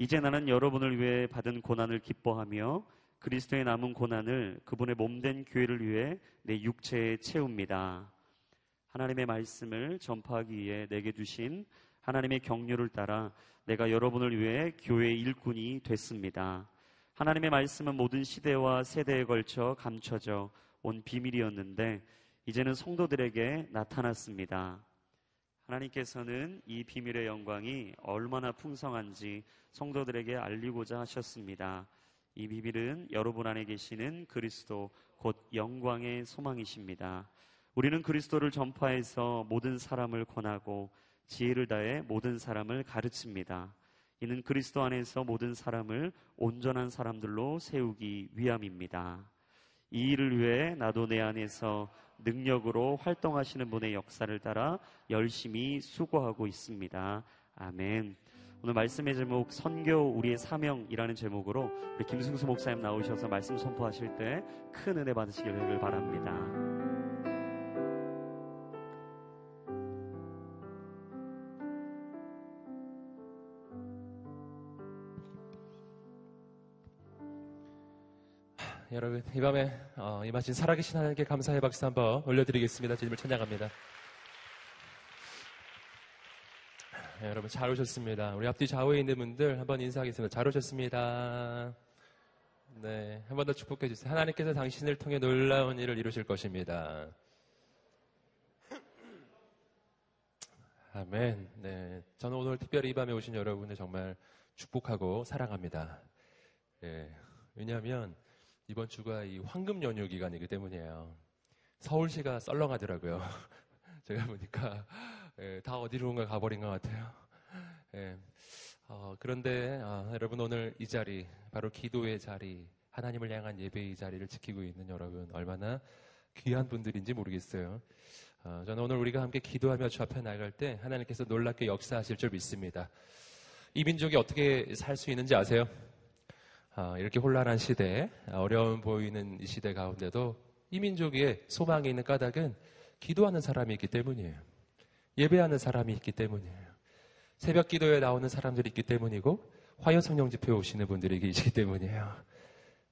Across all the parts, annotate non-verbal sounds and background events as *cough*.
이제 나는 여러분을 위해 받은 고난을 기뻐하며 그리스도의 남은 고난을 그분의 몸된 교회를 위해 내 육체에 채웁니다. 하나님의 말씀을 전파하기 위해 내게 주신 하나님의 경륜을 따라 내가 여러분을 위해 교회 일꾼이 됐습니다. 하나님의 말씀은 모든 시대와 세대에 걸쳐 감춰져 온 비밀이었는데 이제는 성도들에게 나타났습니다. 하나님께서는 이 비밀의 영광이 얼마나 풍성한지 성도들에게 알리고자 하셨습니다. 이 비밀은 여러분 안에 계시는 그리스도 곧 영광의 소망이십니다. 우리는 그리스도를 전파해서 모든 사람을 권하고 지혜를 다해 모든 사람을 가르칩니다. 이는 그리스도 안에서 모든 사람을 온전한 사람들로 세우기 위함입니다. 이 일을 위해 나도 내 안에서 능력으로 활동하시는 분의 역사를 따라 열심히 수고하고 있습니다. 아멘. 오늘 말씀의 제목 선교 우리의 사명이라는 제목으로 우리 김승수 목사님 나오셔서 말씀 선포하실 때 큰 은혜 받으시기를 바랍니다. 여러분 이 밤에 어, 임하신 살아계신 하나님께 감사의 박수 한번 올려드리겠습니다. 주님을 찬양합니다. 네, 여러분 잘 오셨습니다. 우리 앞뒤 좌우에 있는 분들 한번 인사하겠습니다. 잘 오셨습니다. 네, 한 번 더 축복해 주세요. 하나님께서 당신을 통해 놀라운 일을 이루실 것입니다. 아멘. 네, 저는 오늘 특별히 이 밤에 오신 여러분을 정말 축복하고 사랑합니다. 네, 왜냐하면 이번 주가 이 황금 연휴 기간이기 때문이에요. 서울시가 썰렁하더라고요. *laughs* 제가 보니까 예, 다 어디론가 가버린 것 같아요. 예, 어, 그런데 아, 여러분 오늘 이 자리 바로 기도의 자리 하나님을 향한 예배의 자리를 지키고 있는 여러분 얼마나 귀한 분들인지 모르겠어요. 어, 저는 오늘 우리가 함께 기도하며 주 앞에 나갈 때 하나님께서 놀랍게 역사하실 줄 믿습니다. 이 민족이 어떻게 살 수 있는지 아세요? 어, 이렇게 혼란한 시대, 어려움 보이는 이 시대 가운데도 이 민족의 소망이 있는 까닭은 기도하는 사람이 있기 때문이에요. 예배하는 사람이 있기 때문이에요. 새벽 기도에 나오는 사람들이 있기 때문이고 화요 성령 집회 오시는 분들이 계시기 때문이에요.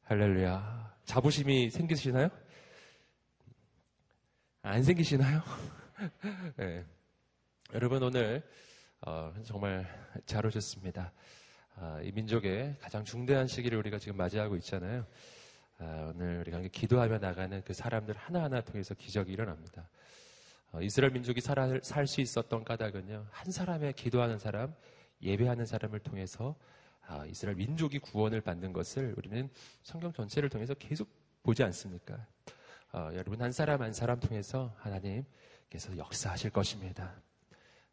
할렐루야. 자부심이 생기시나요? 안 생기시나요? 네. *laughs* 여러분 오늘 어, 정말 잘 오셨습니다. 아, 이 민족의 가장 중대한 시기를 우리가 지금 맞이하고 있잖아요. 아, 오늘 우리가 기도하며 나가는 그 사람들 하나하나 통해서 기적이 일어납니다. 어, 이스라엘 민족이 살 수 있었던 까닭은요, 한 사람의 기도하는 사람, 예배하는 사람을 통해서 아, 이스라엘 민족이 구원을 받는 것을 우리는 성경 전체를 통해서 계속 보지 않습니까? 어, 여러분 한 사람 한 사람 통해서 하나님께서 역사하실 것입니다.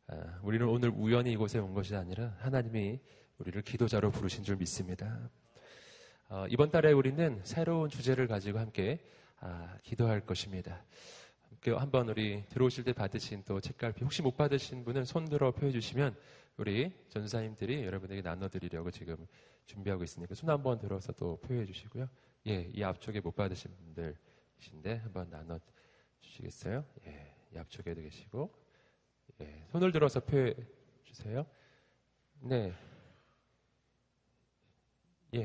어, 우리는 오늘 우연히 이곳에 온 것이 아니라 하나님이 우리를 기도자로 부르신 줄 믿습니다. 어, 이번 달에 우리는 새로운 주제를 가지고 함께 아, 기도할 것입니다. 함께 한번 우리 들어오실 때 받으신 또 책갈피 혹시 못 받으신 분은 손 들어 표해 주시면 우리 전사님들이 여러분에게 나눠드리려고 지금 준비하고 있으니까 손 한번 들어서 또 표해 주시고요. 예, 이 앞쪽에 못 받으신 분들이신데 한번 나눠 주시겠어요? 예, 이 앞쪽에도 계시고 예, 손을 들어서 표해 주세요. 네. 예.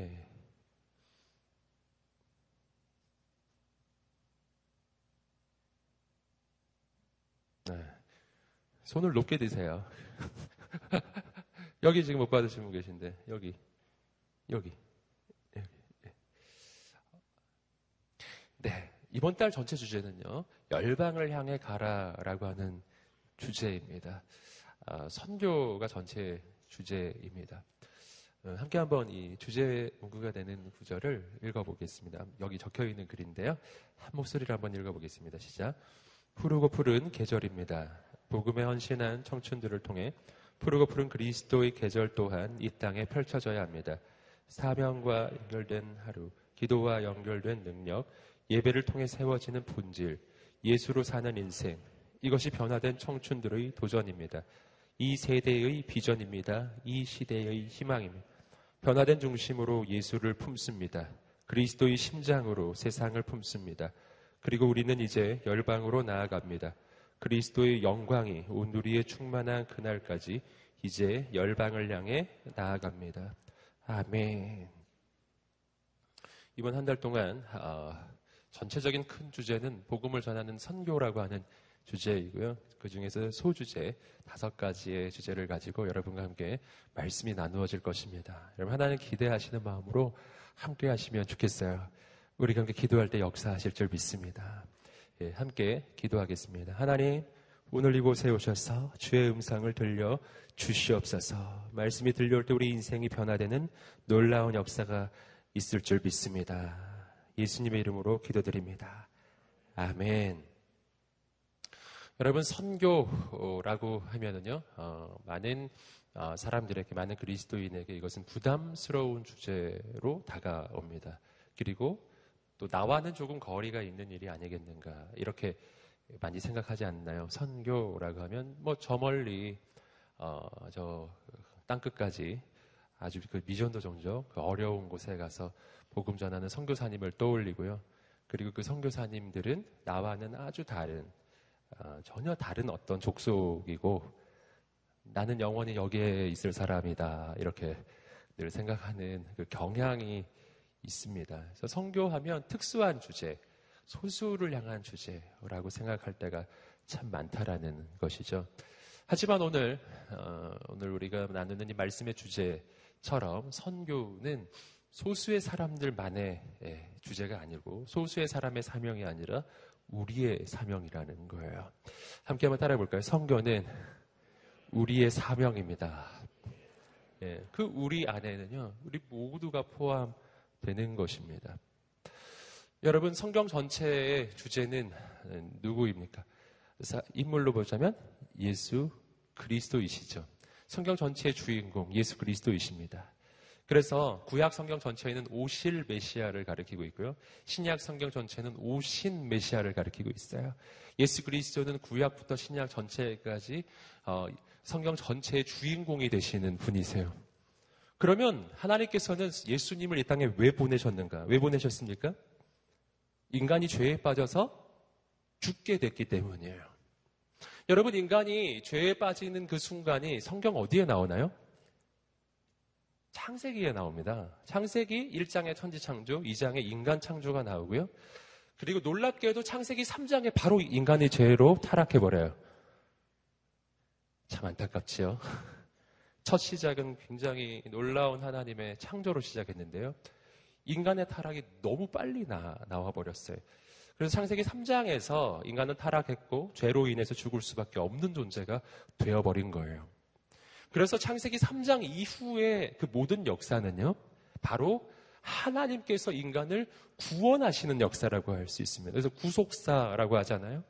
네. 손을 높게 드세요. *laughs* 여기 지금 못 받으신 분 계신데, 여기, 여기. 예, 예. 네. 이번 달 전체 주제는요, 열방을 향해 가라라고 하는 주제입니다. 아, 선교가 전체 주제입니다. 어, 함께 한번 이 주제 문구가 되는 구절을 읽어보겠습니다. 여기 적혀 있는 글인데요. 한 목소리로 한번 읽어보겠습니다. 시작. 푸르고 푸른 계절입니다. 복음에 헌신한 청춘들을 통해 푸르고 푸른 그리스도의 계절 또한 이 땅에 펼쳐져야 합니다. 사명과 연결된 하루, 기도와 연결된 능력, 예배를 통해 세워지는 본질, 예수로 사는 인생, 이것이 변화된 청춘들의 도전입니다. 이 세대의 비전입니다. 이 시대의 희망입니다. 변화된 중심으로 예수를 품습니다. 그리스도의 심장으로 세상을 품습니다. 그리고 우리는 이제 열방으로 나아갑니다. 그리스도의 영광이 온 우리의 충만한 그날까지 이제 열방을 향해 나아갑니다. 아멘. 이번 한 달 동안 어, 전체적인 큰 주제는 복음을 전하는 선교라고 하는 주제이고요. 그 중에서 소주제 다섯 가지의 주제를 가지고 여러분과 함께 말씀이 나누어질 것입니다. 여러분 하나는 기대하시는 마음으로 함께 하시면 좋겠어요. 우리가 함께 기도할 때 역사하실 줄 믿습니다. 예, 함께 기도하겠습니다. 하나님, 오늘 이곳에 오셔서 주의 음성을 들려 주시옵소서. 말씀이 들려올 때 우리 인생이 변화되는 놀라운 역사가 있을 줄 믿습니다. 예수님의 이름으로 기도드립니다. 아멘. 여러분 선교라고 하면은요 어, 많은 어, 사람들에게 많은 그리스도인에게 이것은 부담스러운 주제로 다가옵니다. 그리고 또 나와는 조금 거리가 있는 일이 아니겠는가 이렇게 많이 생각하지 않나요? 선교라고 하면 뭐 저 멀리 어, 저 땅끝까지 아주 그 미전도 종족 그 어려운 곳에 가서 복음 전하는 선교사님을 떠올리고요. 그리고 그 선교사님들은 나와는 아주 다른 어, 전혀 다른 어떤 족속이고 나는 영원히 여기에 있을 사람이다 이렇게 늘 생각하는 그 경향이 있습니다. 그래서 선교하면 특수한 주제, 소수를 향한 주제라고 생각할 때가 참 많다라는 것이죠. 하지만 오늘 어, 오늘 우리가 나누는 이 말씀의 주제처럼 선교는 소수의 사람들만의 예, 주제가 아니고 소수의 사람의 사명이 아니라 우리의 사명이라는 거예요. 함께 한번 따라해 볼까요? 선교는 우리의 사명입니다. 예, 그 우리 안에는요, 우리 모두가 포함되는 것입니다. 여러분, 성경 전체의 주제는 누구입니까? 인물로 보자면 예수 그리스도이시죠. 성경 전체의 주인공 예수 그리스도이십니다. 그래서 구약 성경 전체에는 오실 메시아를 가리키고 있고요. 신약 성경 전체는 오신 메시아를 가리키고 있어요. 예수 그리스도는 구약부터 신약 전체까지 어, 성경 전체의 주인공이 되시는 분이세요. 그러면 하나님께서는 예수님을 이 땅에 왜 보내셨는가? 왜 보내셨습니까? 인간이 죄에 빠져서 죽게 됐기 때문이에요. 여러분, 인간이 죄에 빠지는 그 순간이 성경 어디에 나오나요? 창세기에 나옵니다. 창세기 1장의 천지 창조, 2장의 인간 창조가 나오고요. 그리고 놀랍게도 창세기 3장에 바로 인간의 죄로 타락해 버려요. 참 안타깝지요. *laughs* 첫 시작은 굉장히 놀라운 하나님의 창조로 시작했는데요. 인간의 타락이 너무 빨리 나, 나와 버렸어요. 그래서 창세기 3장에서 인간은 타락했고 죄로 인해서 죽을 수밖에 없는 존재가 되어버린 거예요. 그래서 창세기 3장 이후의 그 모든 역사는요, 바로 하나님께서 인간을 구원하시는 역사라고 할 수 있습니다. 그래서 구속사라고 하잖아요.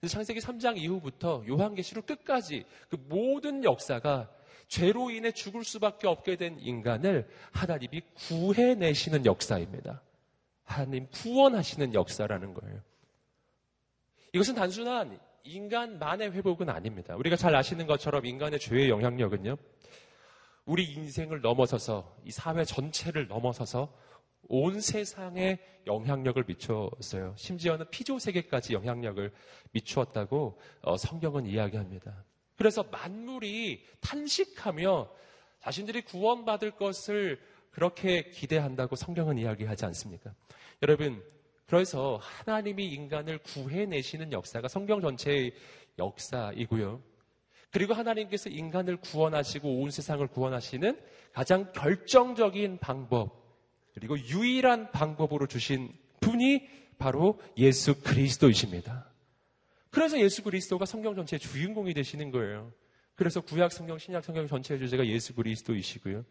그래서 창세기 3장 이후부터 요한계시록 끝까지 그 모든 역사가 죄로 인해 죽을 수밖에 없게 된 인간을 하나님이 구해내시는 역사입니다. 하나님 구원하시는 역사라는 거예요. 이것은 단순한 인간만의 회복은 아닙니다. 우리가 잘 아시는 것처럼 인간의 죄의 영향력은요, 우리 인생을 넘어서서 이 사회 전체를 넘어서서 온 세상에 영향력을 미쳤어요. 심지어는 피조 세계까지 영향력을 미추었다고 어, 성경은 이야기합니다. 그래서 만물이 탄식하며 자신들이 구원받을 것을 그렇게 기대한다고 성경은 이야기하지 않습니까? 여러분, 그래서 하나님이 인간을 구해내시는 역사가 성경 전체의 역사이고요. 그리고 하나님께서 인간을 구원하시고 온 세상을 구원하시는 가장 결정적인 방법, 그리고 유일한 방법으로 주신 분이 바로 예수 그리스도이십니다. 그래서 예수 그리스도가 성경 전체의 주인공이 되시는 거예요. 그래서 구약 성경, 신약 성경 전체의 주제가 예수 그리스도이시고요.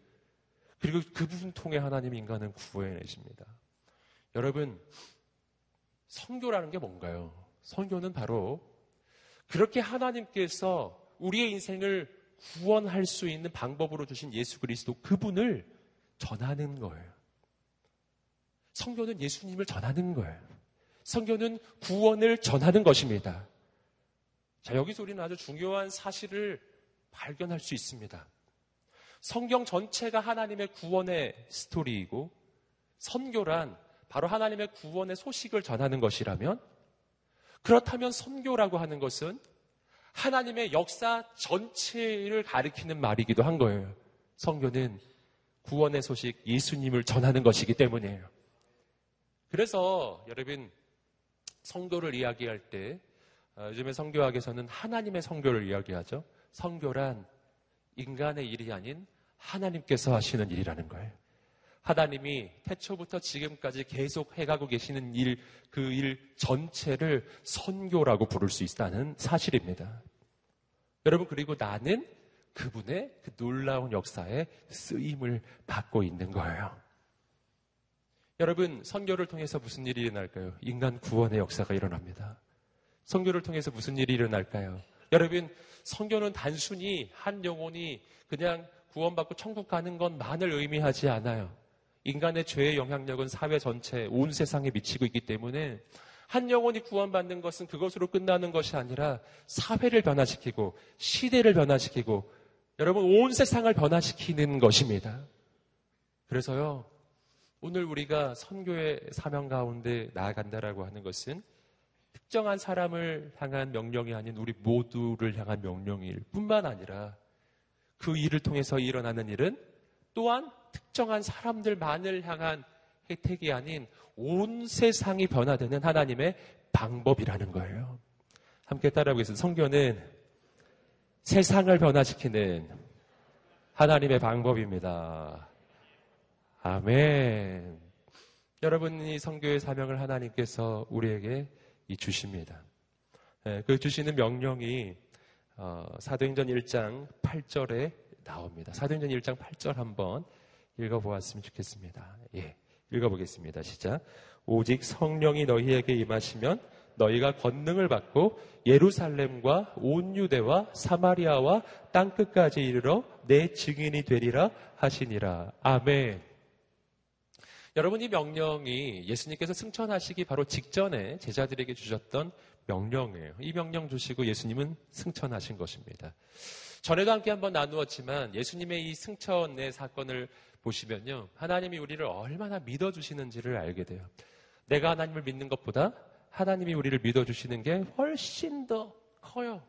그리고 그분 통해 하나님 인간은 구해내십니다. 여러분, 성교라는 게 뭔가요? 성교는 바로 그렇게 하나님께서 우리의 인생을 구원할 수 있는 방법으로 주신 예수 그리스도 그분을 전하는 거예요. 성교는 예수님을 전하는 거예요. 성교는 구원을 전하는 것입니다. 자, 여기서 우리는 아주 중요한 사실을 발견할 수 있습니다. 성경 전체가 하나님의 구원의 스토리이고 선교란 바로 하나님의 구원의 소식을 전하는 것이라면 그렇다면 선교라고 하는 것은 하나님의 역사 전체를 가리키는 말이기도 한 거예요. 선교는 구원의 소식 예수님을 전하는 것이기 때문이에요. 그래서 여러분 성교를 이야기할 때 어, 요즘에 성교학에서는 하나님의 성교를 이야기하죠. 성교란 인간의 일이 아닌 하나님께서 하시는 일이라는 거예요. 하나님이 태초부터 지금까지 계속 해가고 계시는 일, 그 일 전체를 선교라고 부를 수 있다는 사실입니다. 여러분, 그리고 나는 그분의 그 놀라운 역사에 쓰임을 받고 있는 거예요. 여러분, 선교를 통해서 무슨 일이 일어날까요? 인간 구원의 역사가 일어납니다. 선교를 통해서 무슨 일이 일어날까요? 여러분, 선교는 단순히 한 영혼이 그냥 구원받고 천국 가는 것만을 의미하지 않아요. 인간의 죄의 영향력은 사회 전체, 온 세상에 미치고 있기 때문에 한 영혼이 구원받는 것은 그것으로 끝나는 것이 아니라 사회를 변화시키고 시대를 변화시키고 여러분 온 세상을 변화시키는 것입니다. 그래서요, 오늘 우리가 선교의 사명 가운데 나아간다라고 하는 것은 특정한 사람을 향한 명령이 아닌 우리 모두를 향한 명령일 뿐만 아니라 그 일을 통해서 일어나는 일은 또한 특정한 사람들만을 향한 혜택이 아닌 온 세상이 변화되는 하나님의 방법이라는 거예요. 함께 따라하겠습니다. 성교는 세상을 변화시키는 하나님의 방법입니다. 아멘. 여러분이 성교의 사명을 하나님께서 우리에게 주십니다. 예, 그 주시는 명령이 어, 사도행전 1장 8절에 나옵니다. 사도행전 1장 8절 한번 읽어보았으면 좋겠습니다. 예, 읽어보겠습니다. 시작. 오직 성령이 너희에게 임하시면 너희가 권능을 받고 예루살렘과 온 유대와 사마리아와 땅 끝까지 이르러 내 증인이 되리라 하시니라. 아멘. 여러분 이 명령이 예수님께서 승천하시기 바로 직전에 제자들에게 주셨던 명령이에요. 이 명령 주시고 예수님은 승천하신 것입니다. 전에도 함께 한번 나누었지만 예수님의 이 승천의 사건을 보시면요. 하나님이 우리를 얼마나 믿어주시는지를 알게 돼요. 내가 하나님을 믿는 것보다 하나님이 우리를 믿어주시는 게 훨씬 더 커요.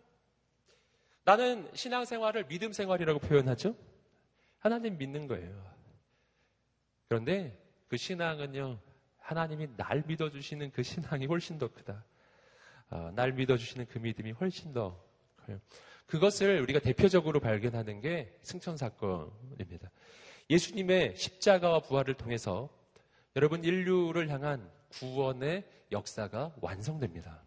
나는 신앙생활을 믿음 생활이라고 표현하죠. 하나님 믿는 거예요. 그런데 그 신앙은요, 하나님이 날 믿어주시는 그 신앙이 훨씬 더 크다. 어, 날 믿어주시는 그 믿음이 훨씬 더 커요. 그것을 우리가 대표적으로 발견하는 게 승천 사건입니다. 예수님의 십자가와 부활을 통해서 여러분 인류를 향한 구원의 역사가 완성됩니다.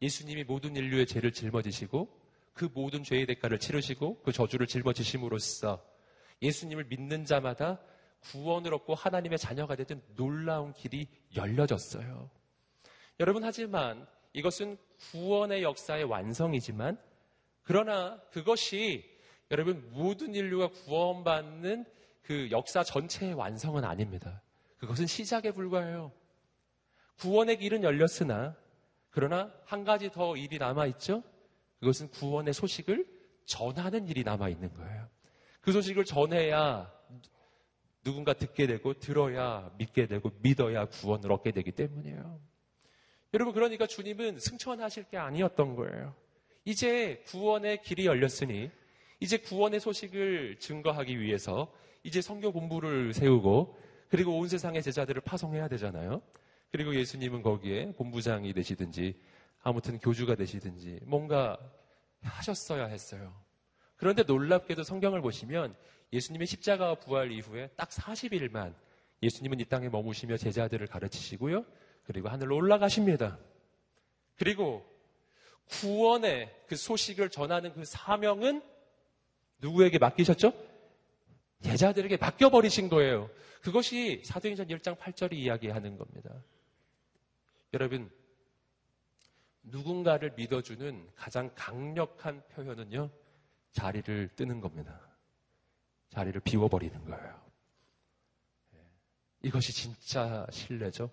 예수님이 모든 인류의 죄를 짊어지시고 그 모든 죄의 대가를 치르시고 그 저주를 짊어지심으로써 예수님을 믿는 자마다 구원을 얻고 하나님의 자녀가 되던 놀라운 길이 열려졌어요. 여러분 하지만 이것은 구원의 역사의 완성이지만 그러나 그것이 여러분 모든 인류가 구원받는 그 역사 전체의 완성은 아닙니다. 그것은 시작에 불과해요. 구원의 길은 열렸으나 그러나 한 가지 더 일이 남아 있죠. 그것은 구원의 소식을 전하는 일이 남아 있는 거예요. 그 소식을 전해야 누군가 듣게 되고 들어야 믿게 되고 믿어야 구원을 얻게 되기 때문이에요. 여러분 그러니까 주님은 승천하실 게 아니었던 거예요. 이제 구원의 길이 열렸으니 이제 구원의 소식을 증거하기 위해서 이제 성교 본부를 세우고 그리고 온 세상의 제자들을 파송해야 되잖아요. 그리고 예수님은 거기에 본부장이 되시든지 아무튼 교주가 되시든지 뭔가 하셨어야 했어요. 그런데 놀랍게도 성경을 보시면 예수님의 십자가와 부활 이후에 딱 40일만 예수님은 이 땅에 머무시며 제자들을 가르치시고요. 그리고 하늘로 올라가십니다. 그리고 구원의 그 소식을 전하는 그 사명은 누구에게 맡기셨죠? 제자들에게 맡겨버리신 거예요. 그것이 사도행전 1장 8절이 이야기하는 겁니다. 여러분, 누군가를 믿어주는 가장 강력한 표현은요, 자리를 뜨는 겁니다. 자리를 비워버리는 거예요. 예. 이것이 진짜 신뢰죠.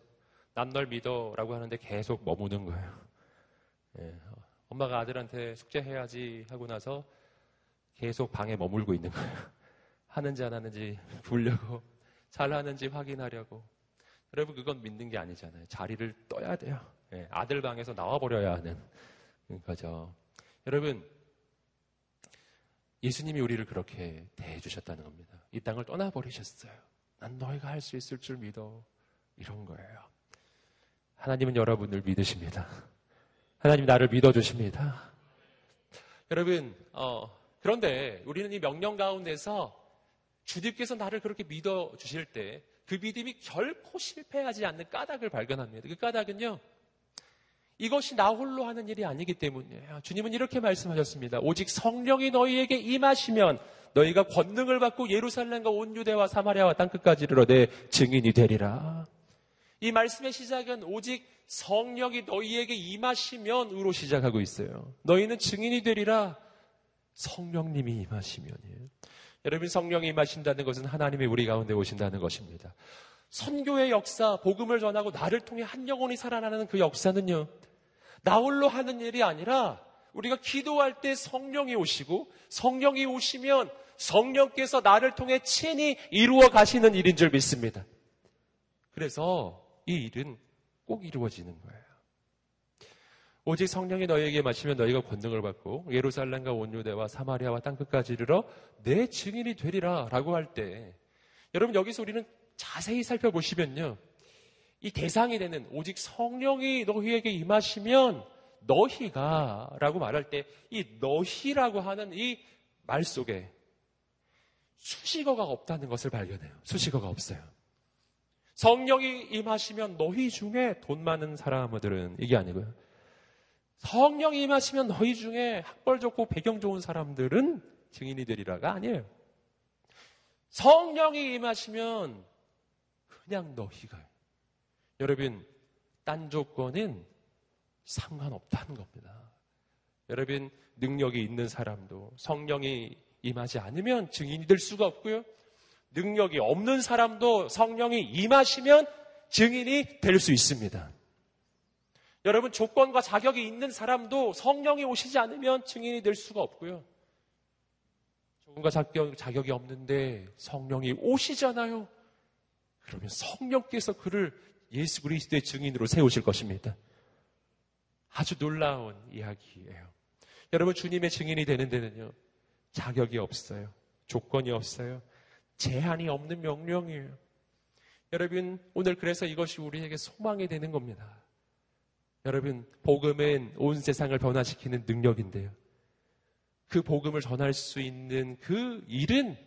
난널 믿어라고 하는데 계속 머무는 거예요. 예. 엄마가 아들한테 숙제해야지 하고 나서 계속 방에 머물고 있는 거예요. 하는지 안 하는지 보려고, *laughs* 잘 하는지 확인하려고. 여러분, 그건 믿는 게 아니잖아요. 자리를 떠야 돼요. 예. 아들 방에서 나와 버려야 하는 거죠. 여러분, 예수님이 우리를 그렇게 대해 주셨다는 겁니다. 이 땅을 떠나 버리셨어요. 난 너희가 할 수 있을 줄 믿어. 이런 거예요. 하나님은 여러분을 믿으십니다. 하나님 나를 믿어 주십니다. 여러분, 어, 그런데 우리는 이 명령 가운데서 주님께서 나를 그렇게 믿어 주실 때 그 믿음이 결코 실패하지 않는 까닭을 발견합니다. 그 까닭은요, 이것이 나 홀로 하는 일이 아니기 때문이에요. 주님은 이렇게 말씀하셨습니다. 오직 성령이 너희에게 임하시면 너희가 권능을 받고 예루살렘과 온 유대와 사마리아와 땅 끝까지 이르러 내 증인이 되리라. 이 말씀의 시작은 오직 성령이 너희에게 임하시면으로 시작하고 있어요. 너희는 증인이 되리라. 성령님이 임하시면이에요. 여러분 성령이 임하신다는 것은 하나님이 우리 가운데 오신다는 것입니다. 선교의 역사, 복음을 전하고 나를 통해 한 영혼이 살아나는 그 역사는요. 나 홀로 하는 일이 아니라 우리가 기도할 때 성령이 오시고 성령이 오시면 성령께서 나를 통해 친히 이루어 가시는 일인 줄 믿습니다. 그래서 이 일은 꼭 이루어지는 거예요. 오직 성령이 너희에게 마시면 너희가 권능을 받고 예루살렘과 온유대와 사마리아와 땅끝까지 이르러 내 증인이 되리라 라고 할 때 여러분 여기서 우리는 자세히 살펴보시면요. 이 대상이 되는 오직 성령이 너희에게 임하시면 너희가 라고 말할 때 이 너희라고 하는 이 말 속에 수식어가 없다는 것을 발견해요. 수식어가 없어요. 성령이 임하시면 너희 중에 돈 많은 사람들은 이게 아니고요. 성령이 임하시면 너희 중에 학벌 좋고 배경 좋은 사람들은 증인이 되리라가 아니에요. 성령이 임하시면 그냥 너희가 여러분 딴 조건은 상관없다는 겁니다. 여러분 능력이 있는 사람도 성령이 임하지 않으면 증인이 될 수가 없고요. 능력이 없는 사람도 성령이 임하시면 증인이 될 수 있습니다. 여러분 조건과 자격이 있는 사람도 성령이 오시지 않으면 증인이 될 수가 없고요. 조건과 자격, 자격이 없는데 성령이 오시잖아요. 그러면 성령께서 그를 예수 그리스도의 증인으로 세우실 것입니다. 아주 놀라운 이야기예요. 여러분 주님의 증인이 되는 데는요. 자격이 없어요. 조건이 없어요. 제한이 없는 명령이에요. 여러분, 오늘 그래서 이것이 우리에게 소망이 되는 겁니다. 여러분, 복음은 온 세상을 변화시키는 능력인데요. 그 복음을 전할 수 있는 그 일은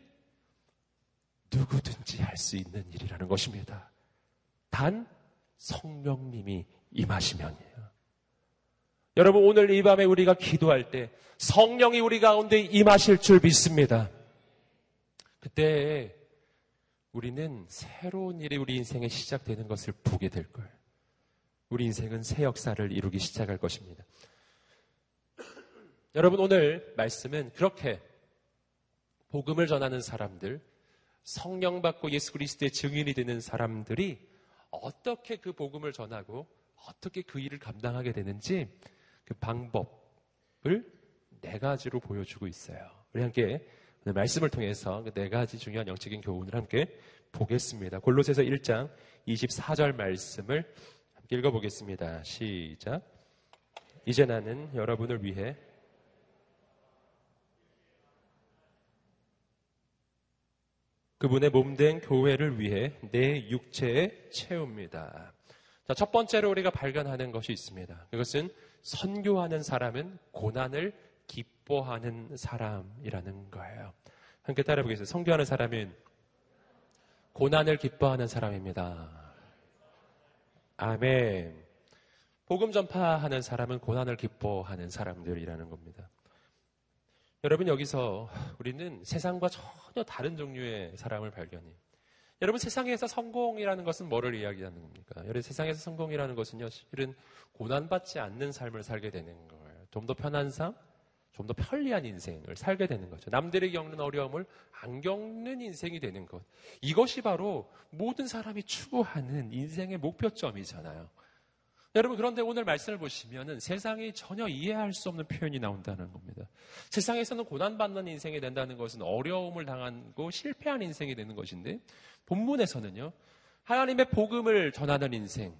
누구든지 할 수 있는 일이라는 것입니다. 단 성령님이 임하시면이에요. 여러분, 오늘 이 밤에 우리가 기도할 때 성령이 우리 가운데 임하실 줄 믿습니다. 그때 우리는 새로운 일이 우리 인생에 시작되는 것을 보게 될 거예요. 우리 인생은 새 역사를 이루기 시작할 것입니다. 여러분 오늘 말씀은 그렇게 복음을 전하는 사람들, 성령 받고 예수 그리스도의 증인이 되는 사람들이 어떻게 그 복음을 전하고 어떻게 그 일을 감당하게 되는지 그 방법을 네 가지로 보여주고 있어요. 우리 함께 오늘 말씀을 통해서 그 네 가지 중요한 영적인 교훈을 함께 보겠습니다. 골로새서 1장 24절 말씀을 읽어보겠습니다. 시작. 이제 나는 여러분을 위해 그분의 몸된 교회를 위해 내 육체에 채웁니다. 자, 첫 번째로 우리가 발견하는 것이 있습니다. 그것은 선교하는 사람은 고난을 기뻐하는 사람이라는 거예요. 함께 따라 보겠습니다. 선교하는 사람은 고난을 기뻐하는 사람입니다. 아멘. 복음 전파하는 사람은 고난을 기뻐하는 사람들이라는 겁니다. 여러분 여기서 우리는 세상과 전혀 다른 종류의 사람을 발견해요. 여러분 세상에서 성공이라는 것은 뭐를 이야기하는 겁니까? 여러분 세상에서 성공이라는 것은요, 실은 고난받지 않는 삶을 살게 되는 거예요. 좀 더 편한 삶, 좀 더 편리한 인생을 살게 되는 거죠. 남들이 겪는 어려움을 안 겪는 인생이 되는 것. 이것이 바로 모든 사람이 추구하는 인생의 목표점이잖아요. 여러분, 그런데 오늘 말씀을 보시면은 세상이 전혀 이해할 수 없는 표현이 나온다는 겁니다. 세상에서는 고난받는 인생이 된다는 것은 어려움을 당하고 실패한 인생이 되는 것인데, 본문에서는요, 하나님의 복음을 전하는 인생,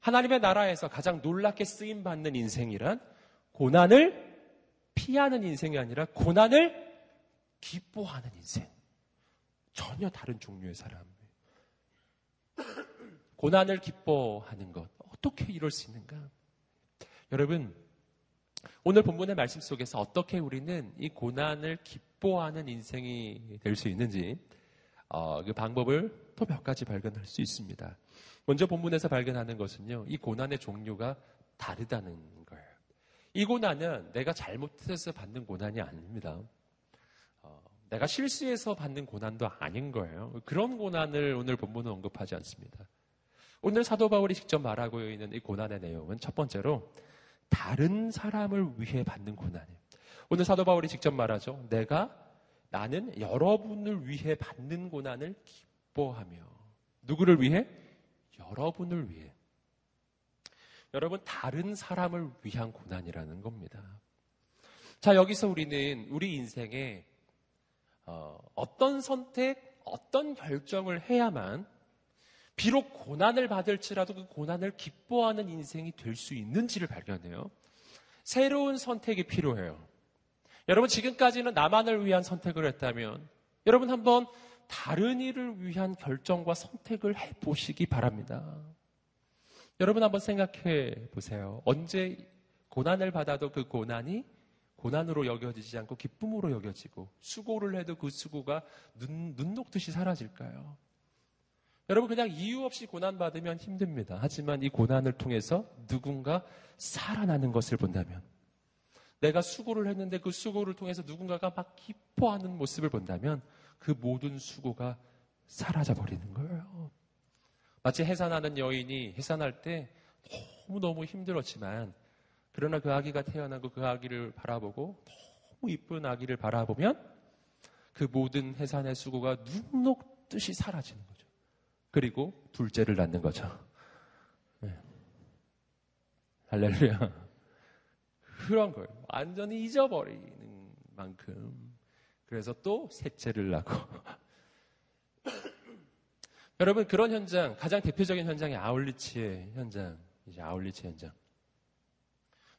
하나님의 나라에서 가장 놀랍게 쓰임 받는 인생이란 고난을 피하는 인생이 아니라 고난을 기뻐하는 인생. 전혀 다른 종류의 사람. 고난을 기뻐하는 것. 어떻게 이럴 수 있는가? 여러분, 오늘 본문의 말씀 속에서 어떻게 우리는 이 고난을 기뻐하는 인생이 될 수 있는지 어, 그 방법을 또 몇 가지 발견할 수 있습니다. 먼저 본문에서 발견하는 것은요, 이 고난의 종류가 다르다는 거예요. 이 고난은 내가 잘못해서 받는 고난이 아닙니다. 어, 내가 실수해서 받는 고난도 아닌 거예요. 그런 고난을 오늘 본문은 언급하지 않습니다. 오늘 사도 바울이 직접 말하고 있는 이 고난의 내용은 첫 번째로 다른 사람을 위해 받는 고난이에요. 오늘 사도 바울이 직접 말하죠. 내가 나는 여러분을 위해 받는 고난을 기뻐하며 누구를 위해? 여러분을 위해. 여러분 다른 사람을 위한 고난이라는 겁니다. 자 여기서 우리는 우리 인생에 어, 어떤 선택, 어떤 결정을 해야만 비록 고난을 받을지라도 그 고난을 기뻐하는 인생이 될 수 있는지를 발견해요. 새로운 선택이 필요해요. 여러분 지금까지는 나만을 위한 선택을 했다면 여러분 한번 다른 일을 위한 결정과 선택을 해 보시기 바랍니다. 여러분 한번 생각해 보세요. 언제 고난을 받아도 그 고난이 고난으로 여겨지지 않고 기쁨으로 여겨지고 수고를 해도 그 수고가 눈, 눈 녹듯이 사라질까요? 여러분 그냥 이유 없이 고난 받으면 힘듭니다. 하지만 이 고난을 통해서 누군가 살아나는 것을 본다면 내가 수고를 했는데 그 수고를 통해서 누군가가 막 기뻐하는 모습을 본다면 그 모든 수고가 사라져 버리는 거예요. 마치 해산하는 여인이 해산할 때 너무너무 힘들었지만 그러나 그 아기가 태어나고 그 아기를 바라보고 너무 이쁜 아기를 바라보면 그 모든 해산의 수고가 눈 녹듯이 사라지는 거예요. 그리고 둘째를 낳는 거죠. 네. 할렐루야. 그런 걸 완전히 잊어버리는 만큼. 그래서 또 셋째를 낳고. 여러분, 그런 현장, 가장 대표적인 현장이 아울리치의 현장, 이제 아울리치 현장.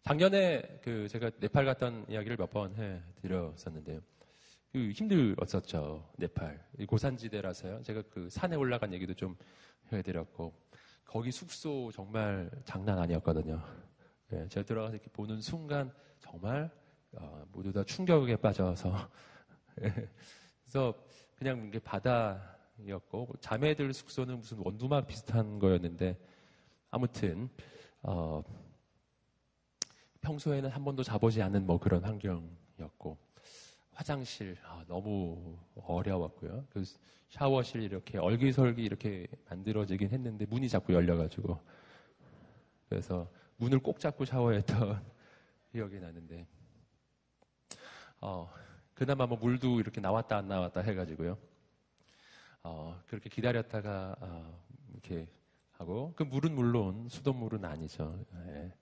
작년에 그 제가 네팔 갔던 이야기를 몇 번 해 드렸었는데요. 그 힘들었었죠. 네팔. 고산지대라서요. 제가 그 산에 올라간 얘기도 좀 해드렸고 거기 숙소 정말 장난 아니었거든요. 네, 제가 들어가서 이렇게 보는 순간 정말 어, 모두 다 충격에 빠져서 네, *laughs* 그래서 그냥 이게 바다 였고 자매들 숙소는 무슨 원두막 비슷한 거였는데 아무튼 어, 평소에는 한 번도 자보지 않은 뭐 그런 환경이었고 화장실 아, 너무 어려웠고요. 그 샤워실 이렇게 얼기설기 이렇게 만들어지긴 했는데 문이 자꾸 열려가지고 그래서 문을 꼭 잡고 샤워했던 *laughs* 기억이 나는데 어, 그나마 뭐 물도 이렇게 나왔다 안 나왔다 해가지고요. 어, 그렇게 기다렸다가 어, 이렇게 하고 그 물은 물론 수돗물은 아니죠. 예.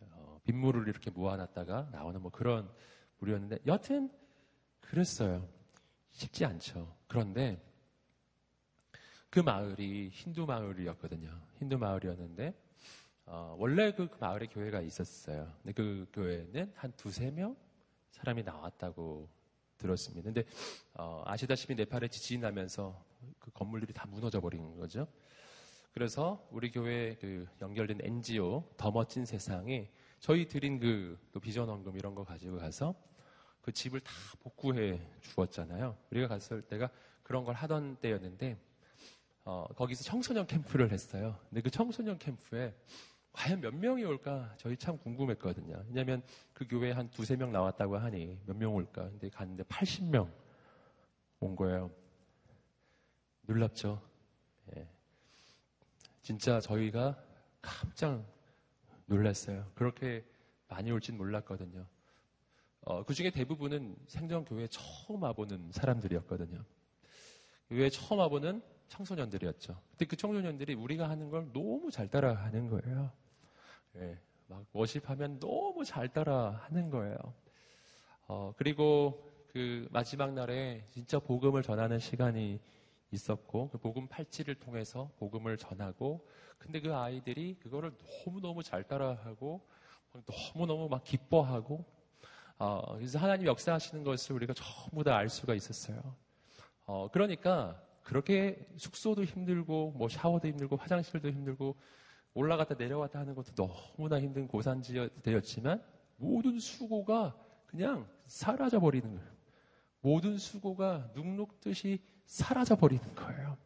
어, 빗물을 이렇게 모아놨다가 나오는 뭐 그런 물이었는데 여튼 그랬어요. 쉽지 않죠. 그런데 그 마을이 힌두 마을이었거든요. 힌두 마을이었는데 어, 원래 그, 그, 마을에 교회가 있었어요. 근데 그 교회는 한 두세 명 사람이 나왔다고 들었습니다. 근데 어, 아시다시피 네팔에 지진이 나면서 그 건물들이 다 무너져 버린 거죠. 그래서 우리 교회 그 연결된 NGO 더 멋진 세상에 저희 드린 그 비전 원금 이런 거 가지고 가서 그 집을 다 복구해 주었잖아요. 우리가 갔을 때가 그런 걸 하던 때였는데 어, 거기서 청소년 캠프를 했어요. 근데 그 청소년 캠프에 과연 몇 명이 올까 저희 참 궁금했거든요. 왜냐하면 그 교회에 한 두세 명 나왔다고 하니 몇 명 올까. 근데 갔는데 80명 온 거예요. 놀랍죠. 예. 진짜 저희가 깜짝 놀랐어요. 그렇게 많이 올진 몰랐거든요. 어, 그 중에 대부분은 생전교회 처음 와보는 사람들이었거든요. 교회 처음 와보는 청소년들이었죠. 근데 그 청소년들이 우리가 하는 걸 너무 잘 따라하는 거예요. 예, 막 워십하면 너무 잘 따라 하는 거예요. 어, 그리고 그 마지막 날에 진짜 복음을 전하는 시간이 있었고 그 복음 팔찌를 통해서 복음을 전하고 근데 그 아이들이 그거를 너무너무 잘 따라하고 너무너무 막 기뻐하고 어, 그래서 하나님 역사하시는 것을 우리가 전부 다 알 수가 있었어요. 어, 그러니까 그렇게 숙소도 힘들고 뭐 샤워도 힘들고 화장실도 힘들고 올라갔다 내려갔다 하는 것도 너무나 힘든 고산지대였지만 모든 수고가 그냥 사라져 버리는 거예요. 모든 수고가 눅눅듯이 사라져 버리는 거예요.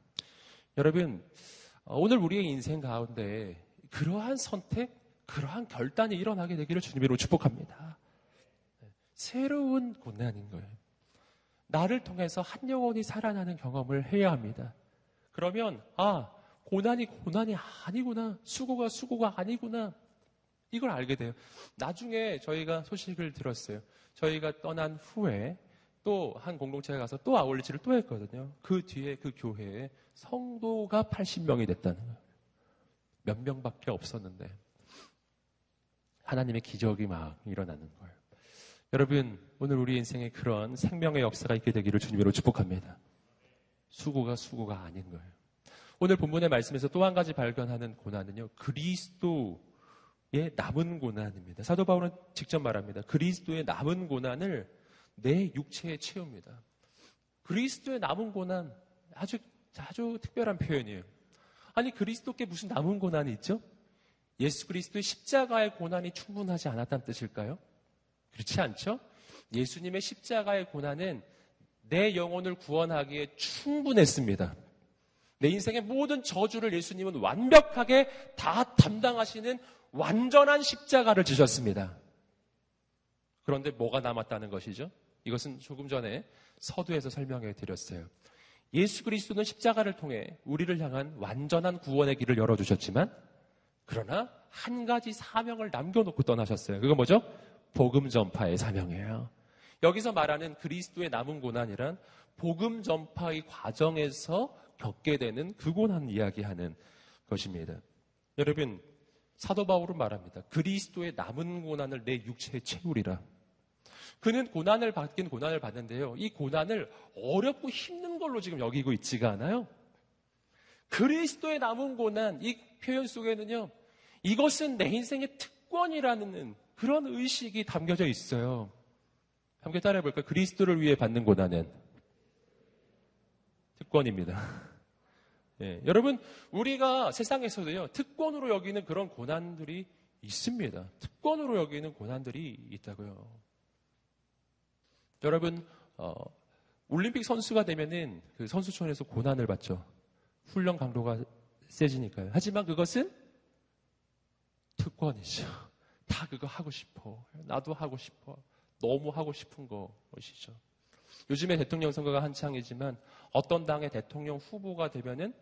여러분, 어, 오늘 우리의 인생 가운데 그러한 선택, 그러한 결단이 일어나게 되기를 주님으로 축복합니다. 새로운 고난인 거예요. 나를 통해서 한 영혼이 살아나는 경험을 해야 합니다. 그러면, 아, 고난이 고난이 아니구나. 수고가 수고가 아니구나. 이걸 알게 돼요. 나중에 저희가 소식을 들었어요. 저희가 떠난 후에 또 한 공동체에 가서 또 아울리치를 또 했거든요. 그 뒤에 그 교회에 성도가 80명이 됐다는 거예요. 몇 명밖에 없었는데 하나님의 기적이 막 일어나는 거예요. 여러분, 오늘 우리 인생에 그런 생명의 역사가 있게 되기를 주님으로 축복합니다. 수고가 수고가 아닌 거예요. 오늘 본문의 말씀에서 또 한 가지 발견하는 고난은요, 그리스도의 남은 고난입니다. 사도 바울은 직접 말합니다. 그리스도의 남은 고난을 내 육체에 채웁니다. 그리스도의 남은 고난, 아주, 아주 특별한 표현이에요. 아니, 그리스도께 무슨 남은 고난이 있죠? 예수 그리스도의 십자가의 고난이 충분하지 않았다는 뜻일까요? 그렇지 않죠? 예수님의 십자가의 고난은 내 영혼을 구원하기에 충분했습니다. 내 인생의 모든 저주를 예수님은 완벽하게 다 담당하시는 완전한 십자가를 지셨습니다. 그런데 뭐가 남았다는 것이죠? 이것은 조금 전에 서두에서 설명해 드렸어요. 예수 그리스도는 십자가를 통해 우리를 향한 완전한 구원의 길을 열어주셨지만, 그러나 한 가지 사명을 남겨놓고 떠나셨어요. 그건 뭐죠? 복음 전파의 사명이에요. 여기서 말하는 그리스도의 남은 고난이란 복음 전파의 과정에서 겪게 되는 그 고난 이야기하는 것입니다. 여러분, 사도 바울은 말합니다. 그리스도의 남은 고난을 내 육체에 채우리라. 그는 고난을 받긴 고난을 받는데요. 이 고난을 어렵고 힘든 걸로 지금 여기고 있지가 않아요. 그리스도의 남은 고난, 이 표현 속에는요, 이것은 내 인생의 특권이라는 그런 의식이 담겨져 있어요. 함께 따라해 볼까요? 그리스도를 위해 받는 고난은 특권입니다. 예, 여러분, 우리가 세상에서도요, 특권으로 여기는 그런 고난들이 있습니다. 특권으로 여기는 고난들이 있다고요. 여러분, 어, 올림픽 선수가 되면은 그 선수촌에서 고난을 받죠. 훈련 강도가 세지니까요. 하지만 그것은 특권이죠. 다 그거 하고 싶어. 나도 하고 싶어. 너무 하고 싶은 것이죠. 요즘에 대통령 선거가 한창이지만 어떤 당의 대통령 후보가 되면은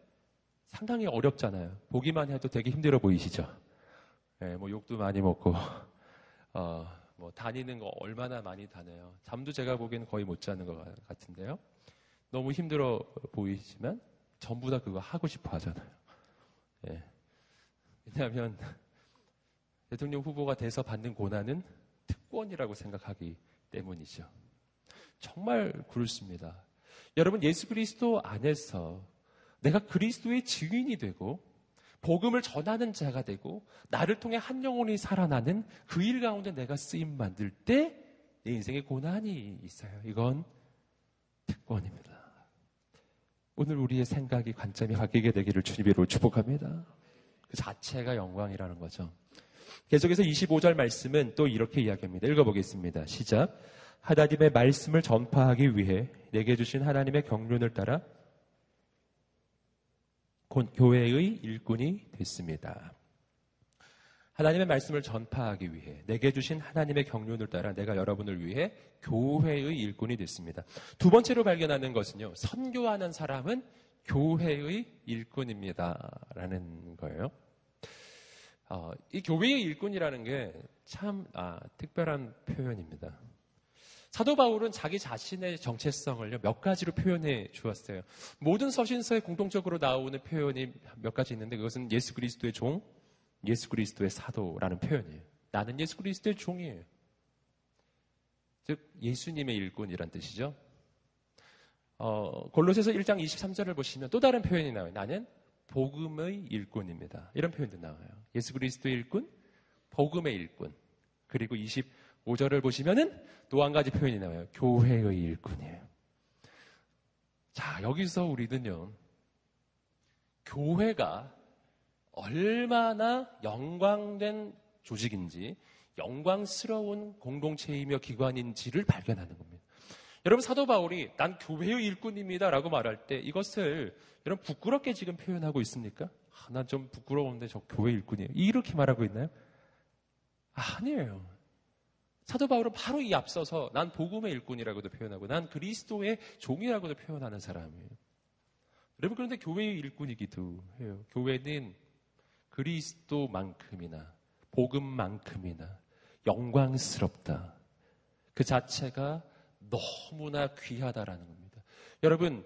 상당히 어렵잖아요. 보기만 해도 되게 힘들어 보이시죠? 네, 뭐 욕도 많이 먹고, 어, 뭐 다니는 거 얼마나 많이 다녀요. 잠도 제가 보기에는 거의 못 자는 것 같은데요. 너무 힘들어 보이지만 전부 다 그거 하고 싶어 하잖아요. 네. 왜냐하면 대통령 후보가 돼서 받는 고난은 특권이라고 생각하기 때문이죠. 정말 그렇습니다. 여러분 예수 그리스도 안에서 내가 그리스도의 증인이 되고 복음을 전하는 자가 되고 나를 통해 한 영혼이 살아나는 그 일 가운데 내가 쓰임 만들 때 내 인생에 고난이 있어요. 이건 특권입니다. 오늘 우리의 생각이 관점이 바뀌게 되기를 주님으로 축복합니다. 그 자체가 영광이라는 거죠. 계속해서 25절 말씀은 또 이렇게 이야기합니다. 읽어보겠습니다. 시작. 하나님의 말씀을 전파하기 위해 내게 주신 하나님의 경륜을 따라 교회의 일꾼이 됐습니다. 하나님의 말씀을 전파하기 위해 내게 주신 하나님의 경륜을 따라 내가 여러분을 위해 교회의 일꾼이 됐습니다. 두 번째로 발견하는 것은요. 선교하는 사람은 교회의 일꾼입니다. 라는 거예요. 어, 이 교회의 일꾼이라는 게참 아, 특별한 표현입니다. 사도 바울은 자기 자신의 정체성을 몇 가지로 표현해 주었어요. 모든 서신서에 공통적으로 나오는 표현이 몇 가지 있는데 그것은 예수 그리스도의 종, 예수 그리스도의 사도라는 표현이에요. 나는 예수 그리스도의 종이에요. 즉 예수님의 일꾼이란 뜻이죠. 어, 골로새서 1장 23절을 보시면 또 다른 표현이 나와요. 나는 복음의 일꾼입니다. 이런 표현도 나와요. 예수 그리스도의 일꾼, 복음의 일꾼. 그리고 20 5절을 보시면은 또 한 가지 표현이 나와요. 교회의 일꾼이에요. 자, 여기서 우리는요, 교회가 얼마나 영광된 조직인지, 영광스러운 공동체이며 기관인지를 발견하는 겁니다. 여러분, 사도 바울이 난 교회의 일꾼입니다. 라고 말할 때 이것을 여러분 부끄럽게 지금 표현하고 있습니까? 아, 난좀 부끄러운데 저 교회 일꾼이에요. 이렇게 말하고 있나요? 아, 아니에요. 사도 바울은 바로 이 앞서서 난 복음의 일꾼이라고도 표현하고 난 그리스도의 종이라고도 표현하는 사람이에요. 여러분 그런데 교회의 일꾼이기도 해요. 교회는 그리스도만큼이나 복음만큼이나 영광스럽다. 그 자체가 너무나 귀하다라는 겁니다. 여러분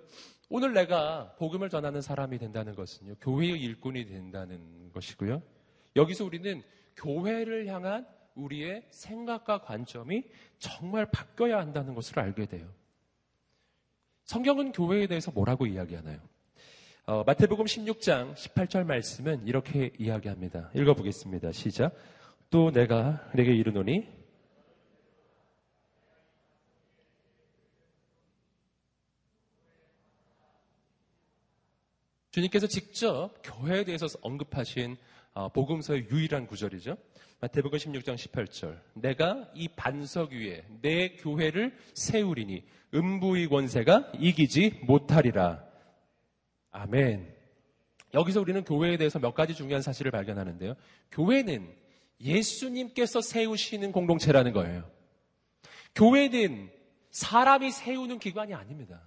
오늘 내가 복음을 전하는 사람이 된다는 것은요. 교회의 일꾼이 된다는 것이고요. 여기서 우리는 교회를 향한 우리의 생각과 관점이 정말 바뀌어야 한다는 것을 알게 돼요. 성경은 교회에 대해서 뭐라고 이야기하나요? 어, 마태복음 16장 18절 말씀은 이렇게 이야기합니다. 읽어보겠습니다. 시작. 또 내가 내게 이르노니 주님께서 직접 교회에 대해서 언급하신 어, 복음서의 유일한 구절이죠. 마태복음 16장 18절. 내가 이 반석 위에 내 교회를 세우리니 음부의 권세가 이기지 못하리라. 아멘. 여기서 우리는 교회에 대해서 몇 가지 중요한 사실을 발견하는데요. 교회는 예수님께서 세우시는 공동체라는 거예요. 교회는 사람이 세우는 기관이 아닙니다.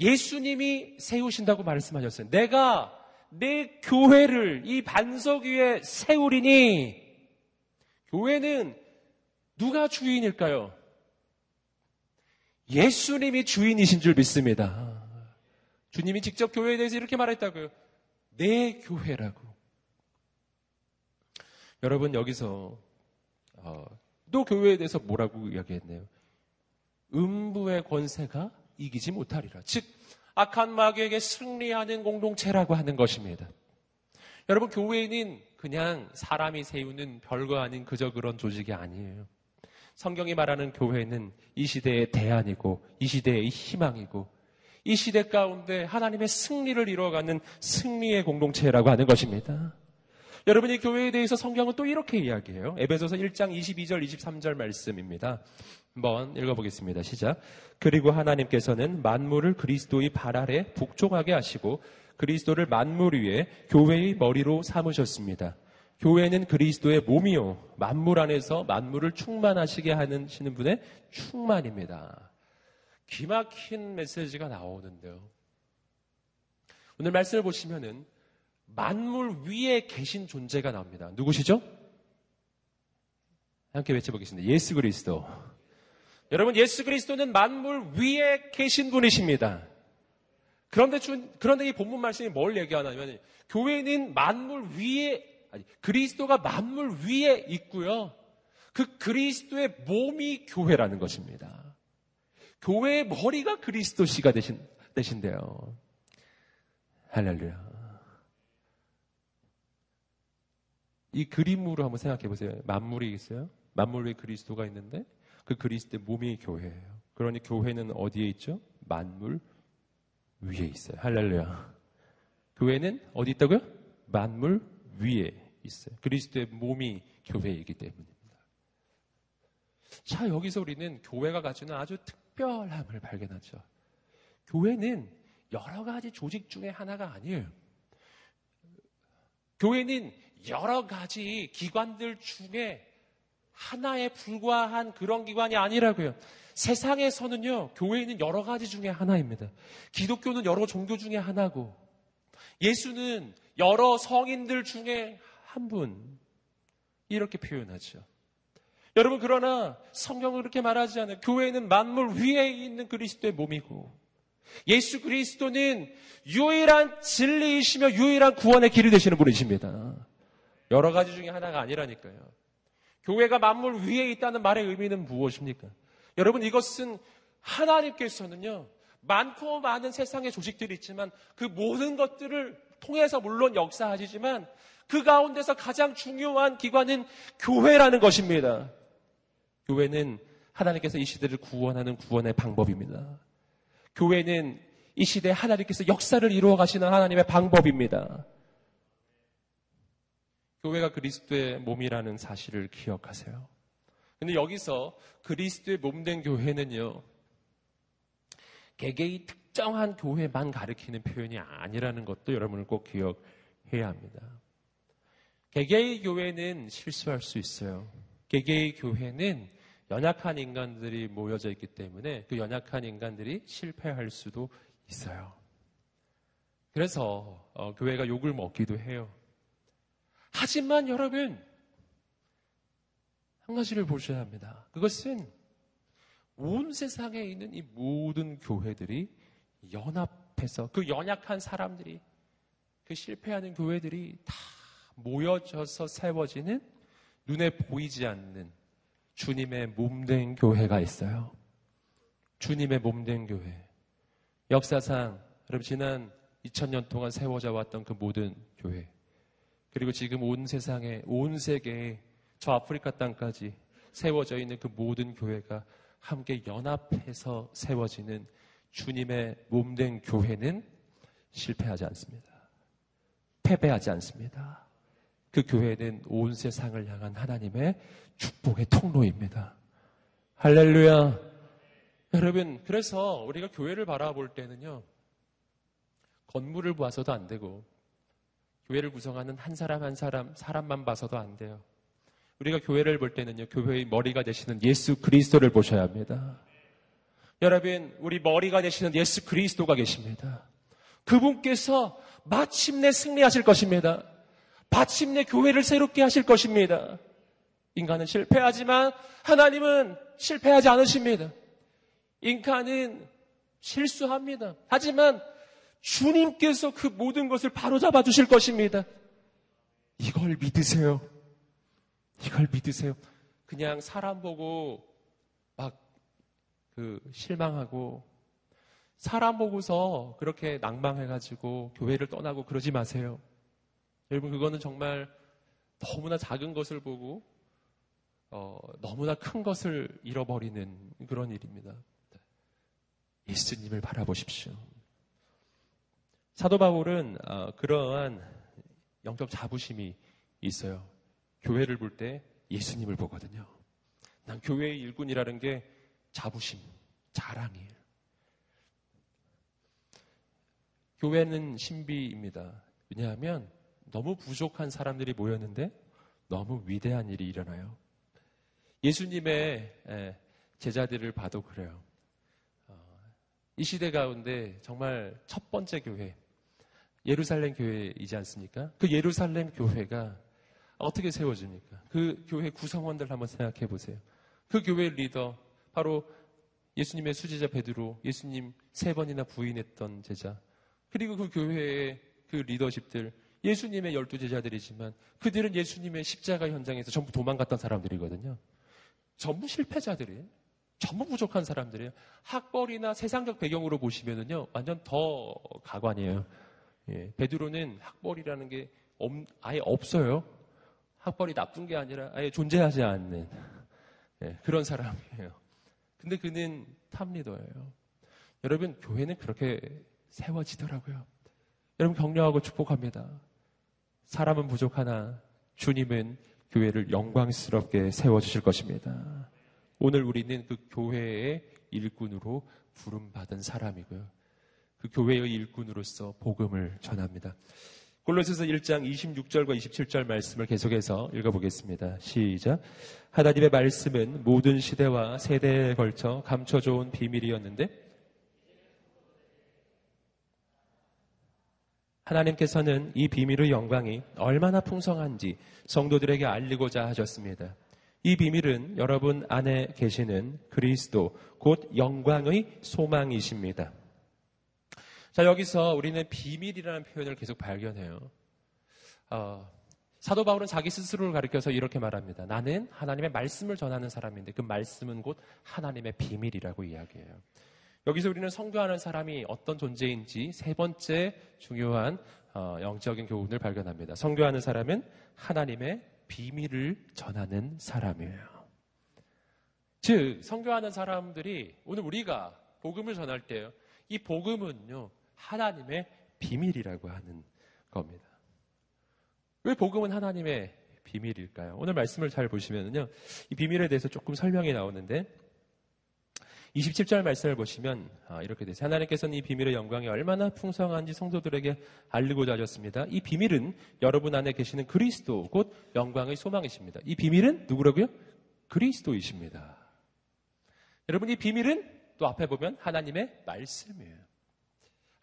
예수님이 세우신다고 말씀하셨어요. 내가 내 교회를 이 반석 위에 세우리니 교회는 누가 주인일까요? 예수님이 주인이신 줄 믿습니다. 주님이 직접 교회에 대해서 이렇게 말했다고요. 내 교회라고. 여러분 여기서 어, 또 교회에 대해서 뭐라고 이야기했네요. 음부의 권세가 이기지 못하리라. 즉 악한 마귀에게 승리하는 공동체라고 하는 것입니다. 여러분, 교회는 그냥 사람이 세우는 별거 아닌 그저 그런 조직이 아니에요. 성경이 말하는 교회는 이 시대의 대안이고, 이 시대의 희망이고, 이 시대 가운데 하나님의 승리를 이루어가는 승리의 공동체라고 하는 것입니다. 여러분이 교회에 대해서 성경은 또 이렇게 이야기해요. 에베소서 1장 22절, 23절 말씀입니다. 한번 읽어보겠습니다. 시작. 그리고 하나님께서는 만물을 그리스도의 발 아래 복종하게 하시고 그리스도를 만물 위에 교회의 머리로 삼으셨습니다. 교회는 그리스도의 몸이요. 만물 안에서 만물을 충만하시게 하시는 분의 충만입니다. 기막힌 메시지가 나오는데요. 오늘 말씀을 보시면은 만물 위에 계신 존재가 나옵니다. 누구시죠? 함께 외쳐보겠습니다. 예수 그리스도. 여러분, 예수 그리스도는 만물 위에 계신 분이십니다. 그런데 주, 그런데 이 본문 말씀이 뭘 얘기하냐면 교회는 만물 위에 아니 그리스도가 만물 위에 있고요. 그 그리스도의 몸이 교회라는 것입니다. 교회의 머리가 그리스도 씨가 되신 되신대요. 할렐루야. 이 그림으로 한번 생각해 보세요. 만물이 있어요. 만물 위에 그리스도가 있는데 그 그리스도의 몸이 교회예요. 그러니 교회는 어디에 있죠? 만물 위에 있어요. 할렐루야. 교회는 어디 있다고요? 만물 위에 있어요. 그리스도의 몸이 교회이기 때문입니다. 자, 여기서 우리는 교회가 가지는 아주 특별함을 발견하죠. 교회는 여러 가지 조직 중에 하나가 아니에요. 교회는 여러 가지 기관들 중에 하나에 불과한 그런 기관이 아니라고요. 세상에서는요, 교회는 여러 가지 중에 하나입니다. 기독교는 여러 종교 중에 하나고, 예수는 여러 성인들 중에 한 분. 이렇게 표현하죠. 여러분, 그러나 성경은 그렇게 말하지 않아요. 교회는 만물 위에 있는 그리스도의 몸이고, 예수 그리스도는 유일한 진리이시며 유일한 구원의 길이 되시는 분이십니다. 여러 가지 중에 하나가 아니라니까요. 교회가 만물 위에 있다는 말의 의미는 무엇입니까? 여러분 이것은 하나님께서는요. 많고 많은 세상의 조직들이 있지만 그 모든 것들을 통해서 물론 역사하시지만 그 가운데서 가장 중요한 기관은 교회라는 것입니다. 교회는 하나님께서 이 시대를 구원하는 구원의 방법입니다. 교회는 이 시대에 하나님께서 역사를 이루어 가시는 하나님의 방법입니다. 교회가 그리스도의 몸이라는 사실을 기억하세요. 근데 여기서 그리스도의 몸된 교회는요, 개개의 특정한 교회만 가리키는 표현이 아니라는 것도 여러분을 꼭 기억해야 합니다. 개개의 교회는 실수할 수 있어요. 개개의 교회는 연약한 인간들이 모여져 있기 때문에 그 연약한 인간들이 실패할 수도 있어요. 그래서 어, 교회가 욕을 먹기도 해요. 하지만 여러분 한 가지를 보셔야 합니다. 그것은 온 세상에 있는 이 모든 교회들이 연합해서 그 연약한 사람들이 그 실패하는 교회들이 다 모여져서 세워지는 눈에 보이지 않는 주님의 몸된 교회가 있어요. 주님의 몸된 교회. 역사상 여러분 지난 2000년 동안 세워져 왔던 그 모든 교회. 그리고 지금 온 세상에 온 세계에 저 아프리카 땅까지 세워져 있는 그 모든 교회가 함께 연합해서 세워지는 주님의 몸된 교회는 실패하지 않습니다. 패배하지 않습니다. 그 교회는 온 세상을 향한 하나님의 축복의 통로입니다. 할렐루야. 여러분, 그래서 우리가 교회를 바라볼 때는요, 건물을 봐서도 안 되고, 교회를 구성하는 한 사람 한 사람, 사람만 봐서도 안 돼요. 우리가 교회를 볼 때는요, 교회의 머리가 되시는 예수 그리스도를 보셔야 합니다. 여러분, 우리 머리가 되시는 예수 그리스도가 계십니다. 그분께서 마침내 승리하실 것입니다. 마침내 교회를 새롭게 하실 것입니다. 인간은 실패하지만 하나님은 실패하지 않으십니다. 인간은 실수합니다. 하지만 주님께서 그 모든 것을 바로잡아 주실 것입니다. 이걸 믿으세요. 이걸 믿으세요. 그냥 사람 보고 막 그 실망하고 사람 보고서 그렇게 낭망해가지고 교회를 떠나고 그러지 마세요. 여러분 그거는 정말 너무나 작은 것을 보고 어, 너무나 큰 것을 잃어버리는 그런 일입니다. 예수님을 바라보십시오. 사도 바울은 어, 그러한 영적 자부심이 있어요. 교회를 볼 때 예수님을 보거든요. 난 교회의 일꾼이라는 게 자부심, 자랑이에요. 교회는 신비입니다. 왜냐하면 너무 부족한 사람들이 모였는데 너무 위대한 일이 일어나요. 예수님의 제자들을 봐도 그래요. 어, 이 시대 가운데 정말 첫 번째 교회, 예루살렘 교회이지 않습니까? 그 예루살렘 교회가 어떻게 세워집니까? 그 교회 구성원들 한번 생각해 보세요. 그 교회 리더, 바로 예수님의 수제자 베드로, 예수님 세 번이나 부인했던 제자, 그리고 그 교회의 그 리더십들, 예수님의 열두 제자들이지만 그들은 예수님의 십자가 현장에서 전부 도망갔던 사람들이거든요. 전부 실패자들이에요. 전부 부족한 사람들이에요. 학벌이나 세상적 배경으로 보시면은요, 완전 더 가관이에요. 예, 베드로는 학벌이라는 게 아예 없어요. 학벌이 나쁜 게 아니라 아예 존재하지 않는 예, 그런 사람이에요. 근데 그는 탑리더예요. 여러분, 교회는 그렇게 세워지더라고요. 여러분 격려하고 축복합니다. 사람은 부족하나 주님은 교회를 영광스럽게 세워주실 것입니다. 오늘 우리는 그 교회의 일꾼으로 부름받은 사람이고요. 그 교회의 일꾼으로서 복음을 전합니다. 골로새서 1장 26절과 27절 말씀을 계속해서 읽어보겠습니다. 시작. 하나님의 말씀은 모든 시대와 세대에 걸쳐 감춰져 온 비밀이었는데 하나님께서는 이 비밀의 영광이 얼마나 풍성한지 성도들에게 알리고자 하셨습니다. 이 비밀은 여러분 안에 계시는 그리스도, 곧 영광의 소망이십니다. 자, 여기서 우리는 비밀이라는 표현을 계속 발견해요. 어, 사도 바울은 자기 스스로를 가리켜서 이렇게 말합니다. 나는 하나님의 말씀을 전하는 사람인데 그 말씀은 곧 하나님의 비밀이라고 이야기해요. 여기서 우리는 성교하는 사람이 어떤 존재인지 세 번째 중요한 어, 영적인 교훈을 발견합니다. 성교하는 사람은 하나님의 비밀을 전하는 사람이에요. 즉, 성교하는 사람들이 오늘 우리가 복음을 전할 때요. 이 복음은요, 하나님의 비밀이라고 하는 겁니다. 왜 복음은 하나님의 비밀일까요? 오늘 말씀을 잘 보시면요. 이 비밀에 대해서 조금 설명이 나오는데 27절 말씀을 보시면 아, 이렇게 되죠. 하나님께서는 이 비밀의 영광이 얼마나 풍성한지 성도들에게 알리고자 하셨습니다. 이 비밀은 여러분 안에 계시는 그리스도 곧 영광의 소망이십니다. 이 비밀은 누구라고요? 그리스도이십니다. 여러분 이 비밀은 또 앞에 보면 하나님의 말씀이에요.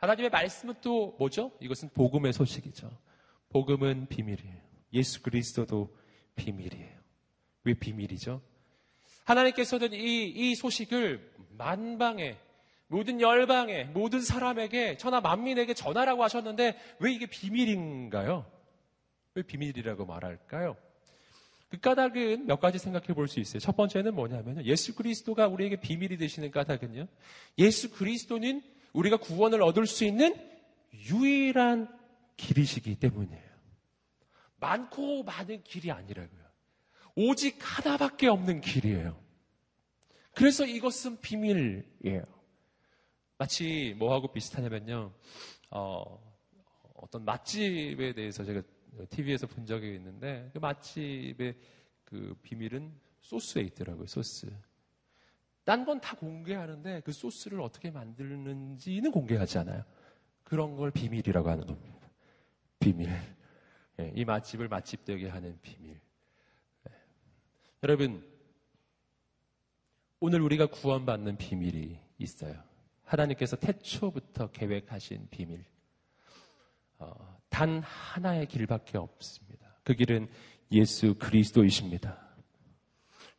하나님의 말씀은 또 뭐죠? 이것은 복음의 소식이죠. 복음은 비밀이에요. 예수 그리스도도 비밀이에요. 왜 비밀이죠? 하나님께서는 이, 이 소식을 만방에, 모든 열방에, 모든 사람에게, 천하 만민에게 전하라고 하셨는데 왜 이게 비밀인가요? 왜 비밀이라고 말할까요? 그 까닭은 몇 가지 생각해 볼 수 있어요. 첫 번째는 뭐냐면 예수 그리스도가 우리에게 비밀이 되시는 까닭은요. 예수 그리스도는 우리가 구원을 얻을 수 있는 유일한 길이시기 때문이에요. 많고 많은 길이 아니라고요. 오직 하나밖에 없는 길이에요. 그래서 이것은 비밀이에요. 마치 뭐하고 비슷하냐면요. 어, 어떤 맛집에 대해서 제가 TV에서 본 적이 있는데 그 맛집의 그 비밀은 소스에 있더라고요. 소스. 딴 건 다 공개하는데 그 소스를 어떻게 만드는지는 공개하지 않아요. 그런 걸 비밀이라고 하는 겁니다. 비밀. 예, 이 맛집을 맛집 되게 하는 비밀. 예. 여러분, 오늘 우리가 구원받는 비밀이 있어요. 하나님께서 태초부터 계획하신 비밀. 어, 단 하나의 길밖에 없습니다. 그 길은 예수 그리스도이십니다.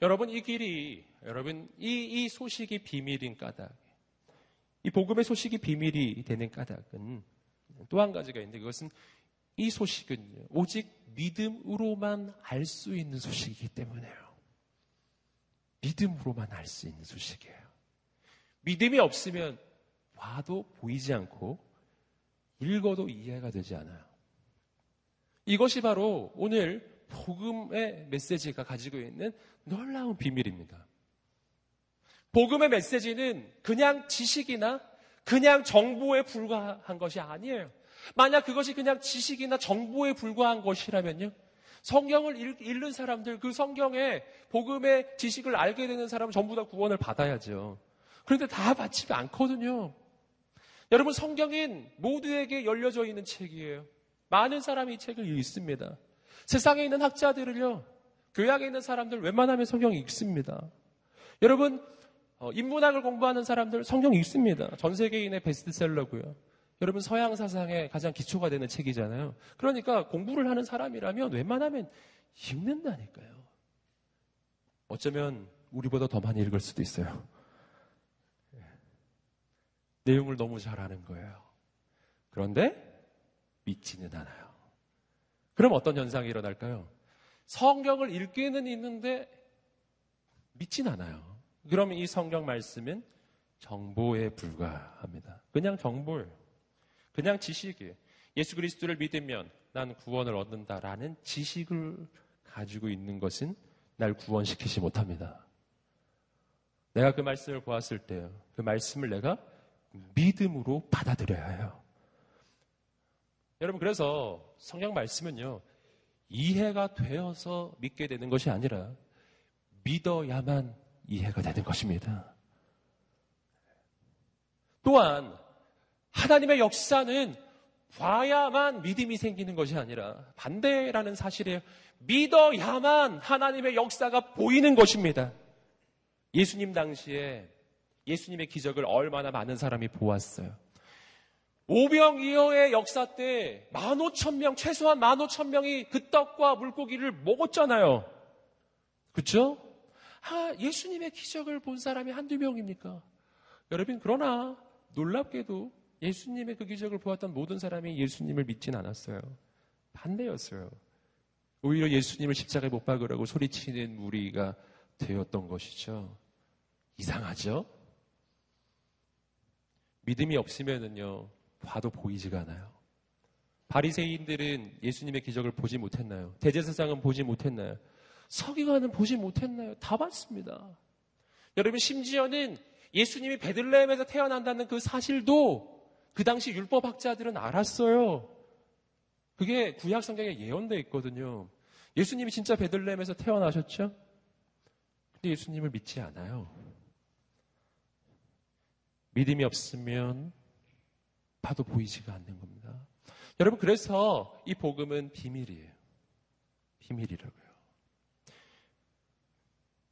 여러분, 이 길이, 여러분, 이, 이 소식이 비밀인 까닭. 이 복음의 소식이 비밀이 되는 까닭은 또 한 가지가 있는데 그것은 이 소식은 오직 믿음으로만 알 수 있는 소식이기 때문에요. 믿음으로만 알 수 있는 소식이에요. 믿음이 없으면 봐도 보이지 않고 읽어도 이해가 되지 않아요. 이것이 바로 오늘 복음의 메시지가 가지고 있는 놀라운 비밀입니다. 복음의 메시지는 그냥 지식이나 그냥 정보에 불과한 것이 아니에요. 만약 그것이 그냥 지식이나 정보에 불과한 것이라면요. 성경을 읽는 사람들, 그 성경의 복음의 지식을 알게 되는 사람은 전부 다 구원을 받아야죠. 그런데 다 받지 않거든요. 여러분, 성경인 모두에게 열려져 있는 책이에요. 많은 사람이 이 책을 읽습니다. 세상에 있는 학자들을요, 교양에 있는 사람들 웬만하면 성경 읽습니다. 여러분, 어, 인문학을 공부하는 사람들 성경 읽습니다. 전 세계인의 베스트셀러고요. 여러분 서양 사상의 가장 기초가 되는 책이잖아요. 그러니까 공부를 하는 사람이라면 웬만하면 읽는다니까요. 어쩌면 우리보다 더 많이 읽을 수도 있어요. 예. 내용을 너무 잘 아는 거예요. 그런데 믿지는 않아요. 그럼 어떤 현상이 일어날까요? 성경을 읽기는 있는데 믿진 않아요. 그러면 이 성경 말씀은 정보에 불과합니다. 그냥 정보예요. 그냥 지식이에요. 예수 그리스도를 믿으면 난 구원을 얻는다라는 지식을 가지고 있는 것은 날 구원시키지 못합니다. 내가 그 말씀을 보았을 때요. 그 말씀을 내가 믿음으로 받아들여야 해요. 여러분, 그래서 성경 말씀은요, 이해가 되어서 믿게 되는 것이 아니라 믿어야만 이해가 되는 것입니다. 또한 하나님의 역사는 봐야만 믿음이 생기는 것이 아니라 반대라는 사실이에요. 믿어야만 하나님의 역사가 보이는 것입니다. 예수님 당시에 예수님의 기적을 얼마나 많은 사람이 보았어요. 오병이어의 역사 때만 오천 명, 최소한 만 오천 명이 그 떡과 물고기를 먹었잖아요. 그쵸? 아, 예수님의 기적을 본 사람이 한두 명입니까? 여러분, 그러나 놀랍게도 예수님의 그 기적을 보았던 모든 사람이 예수님을 믿진 않았어요. 반대였어요. 오히려 예수님을 십자가에 못 박으라고 소리치는 무리가 되었던 것이죠. 이상하죠? 믿음이 없으면은요, 봐도 보이지가 않아요. 바리새인들은 예수님의 기적을 보지 못했나요? 대제사장은 보지 못했나요? 서기관은 보지 못했나요? 다 봤습니다. 여러분 심지어는 예수님이 베들레헴에서 태어난다는 그 사실도 그 당시 율법학자들은 알았어요. 그게 구약 성경에 예언되어 있거든요. 예수님이 진짜 베들레헴에서 태어나셨죠? 근데 예수님을 믿지 않아요. 믿음이 없으면 봐도 보이지가 않는 겁니다. 여러분, 그래서 이 복음은 비밀이에요. 비밀이라고요.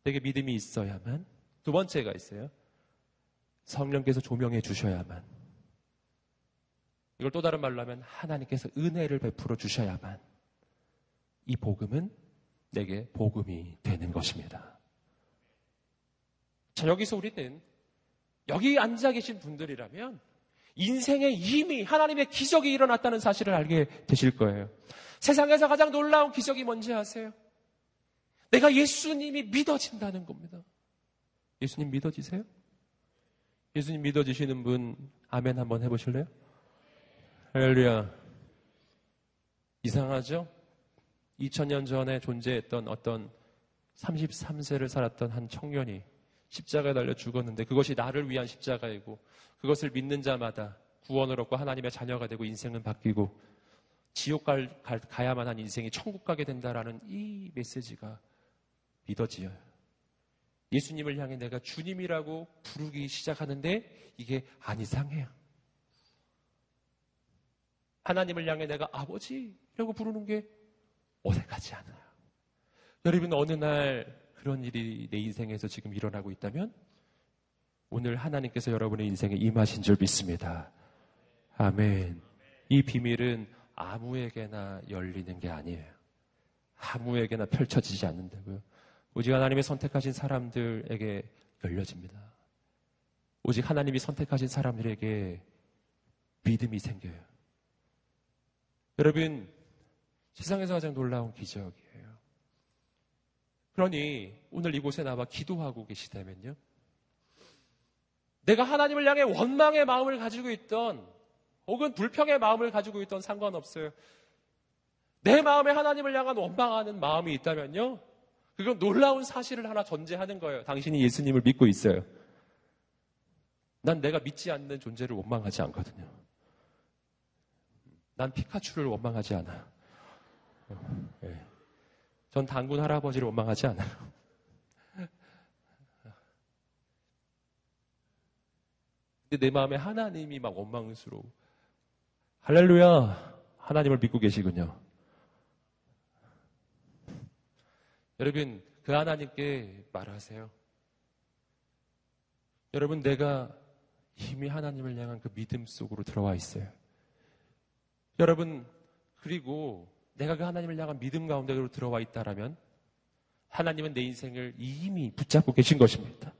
내게 믿음이 있어야만. 두 번째가 있어요. 성령께서 조명해 주셔야만. 이걸 또 다른 말로 하면 하나님께서 은혜를 베풀어 주셔야만 이 복음은 내게 복음이 되는 것입니다. 자, 여기서 우리는 여기 앉아 계신 분들이라면 인생에 이미 하나님의 기적이 일어났다는 사실을 알게 되실 거예요. 세상에서 가장 놀라운 기적이 뭔지 아세요? 내가 예수님이 믿어진다는 겁니다. 예수님 믿어지세요? 예수님 믿어지시는 분 아멘 한번 해보실래요? 할렐루야. 이상하죠? 2000년 전에 존재했던 어떤 33세를 살았던 한 청년이 십자가에 달려 죽었는데 그것이 나를 위한 십자가이고 그것을 믿는 자마다 구원을 얻고 하나님의 자녀가 되고 인생은 바뀌고 지옥 갈, 갈, 가야만 한 인생이 천국 가게 된다라는 이 메시지가 믿어지어요. 예수님을 향해 내가 주님이라고 부르기 시작하는데 이게 안 이상해요. 하나님을 향해 내가 아버지라고 부르는 게 어색하지 않아요. 여러분 어느 날 그런 일이 내 인생에서 지금 일어나고 있다면 오늘 하나님께서 여러분의 인생에 임하신 줄 믿습니다. 아멘. 이 비밀은 아무에게나 열리는 게 아니에요. 아무에게나 펼쳐지지 않는다고요. 오직 하나님의 선택하신 사람들에게 열려집니다. 오직 하나님이 선택하신 사람들에게 믿음이 생겨요. 여러분, 세상에서 가장 놀라운 기적이에요. 그러니 오늘 이곳에 나와 기도하고 계시다면요. 내가 하나님을 향해 원망의 마음을 가지고 있던 혹은 불평의 마음을 가지고 있던 상관없어요. 내 마음에 하나님을 향한 원망하는 마음이 있다면요. 그건 놀라운 사실을 하나 전제하는 거예요. 당신이 예수님을 믿고 있어요. 난 내가 믿지 않는 존재를 원망하지 않거든요. 난 피카츄를 원망하지 않아요. 네. 전 당군 할아버지를 원망하지 않아요. 근데 내 마음에 하나님이 막 원망스러워. 할렐루야. 하나님을 믿고 계시군요. 여러분, 그 하나님께 말하세요. 여러분, 내가 이미 하나님을 향한 그 믿음 속으로 들어와 있어요. 여러분, 그리고 내가 그 하나님을 향한 믿음 가운데로 들어와 있다라면 하나님은 내 인생을 이미 붙잡고 계신 것입니다.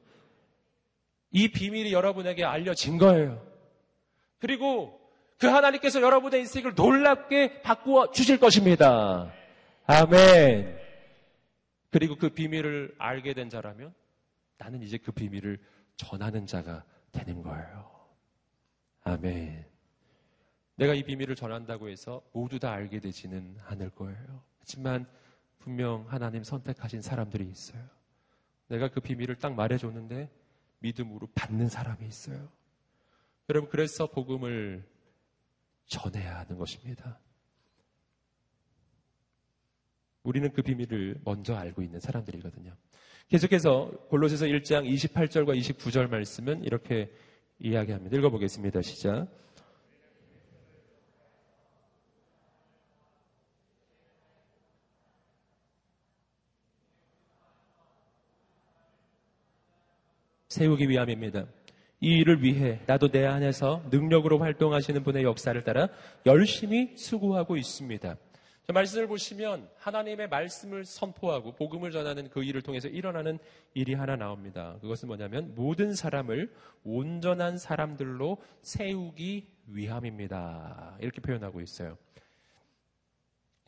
이 비밀이 여러분에게 알려진 거예요. 그리고 그 하나님께서 여러분의 인생을 놀랍게 바꾸어 주실 것입니다. 아멘. 그리고 그 비밀을 알게 된 자라면 나는 이제 그 비밀을 전하는 자가 되는 거예요. 아멘. 내가 이 비밀을 전한다고 해서 모두 다 알게 되지는 않을 거예요. 하지만 분명 하나님 선택하신 사람들이 있어요. 내가 그 비밀을 딱 말해줬는데 믿음으로 받는 사람이 있어요. 여러분, 그래서 복음을 전해야 하는 것입니다. 우리는 그 비밀을 먼저 알고 있는 사람들이거든요. 계속해서 골로새서 1장 28절과 29절 말씀은 이렇게 이야기합니다. 읽어보겠습니다. 시작. 세우기 위함입니다. 이 일을 위해 나도 내 안에서 능력으로 활동하시는 분의 역사를 따라 열심히 수고하고 있습니다. 말씀을 보시면 하나님의 말씀을 선포하고 복음을 전하는 그 일을 통해서 일어나는 일이 하나 나옵니다. 그것은 뭐냐면 모든 사람을 온전한 사람들로 세우기 위함입니다. 이렇게 표현하고 있어요.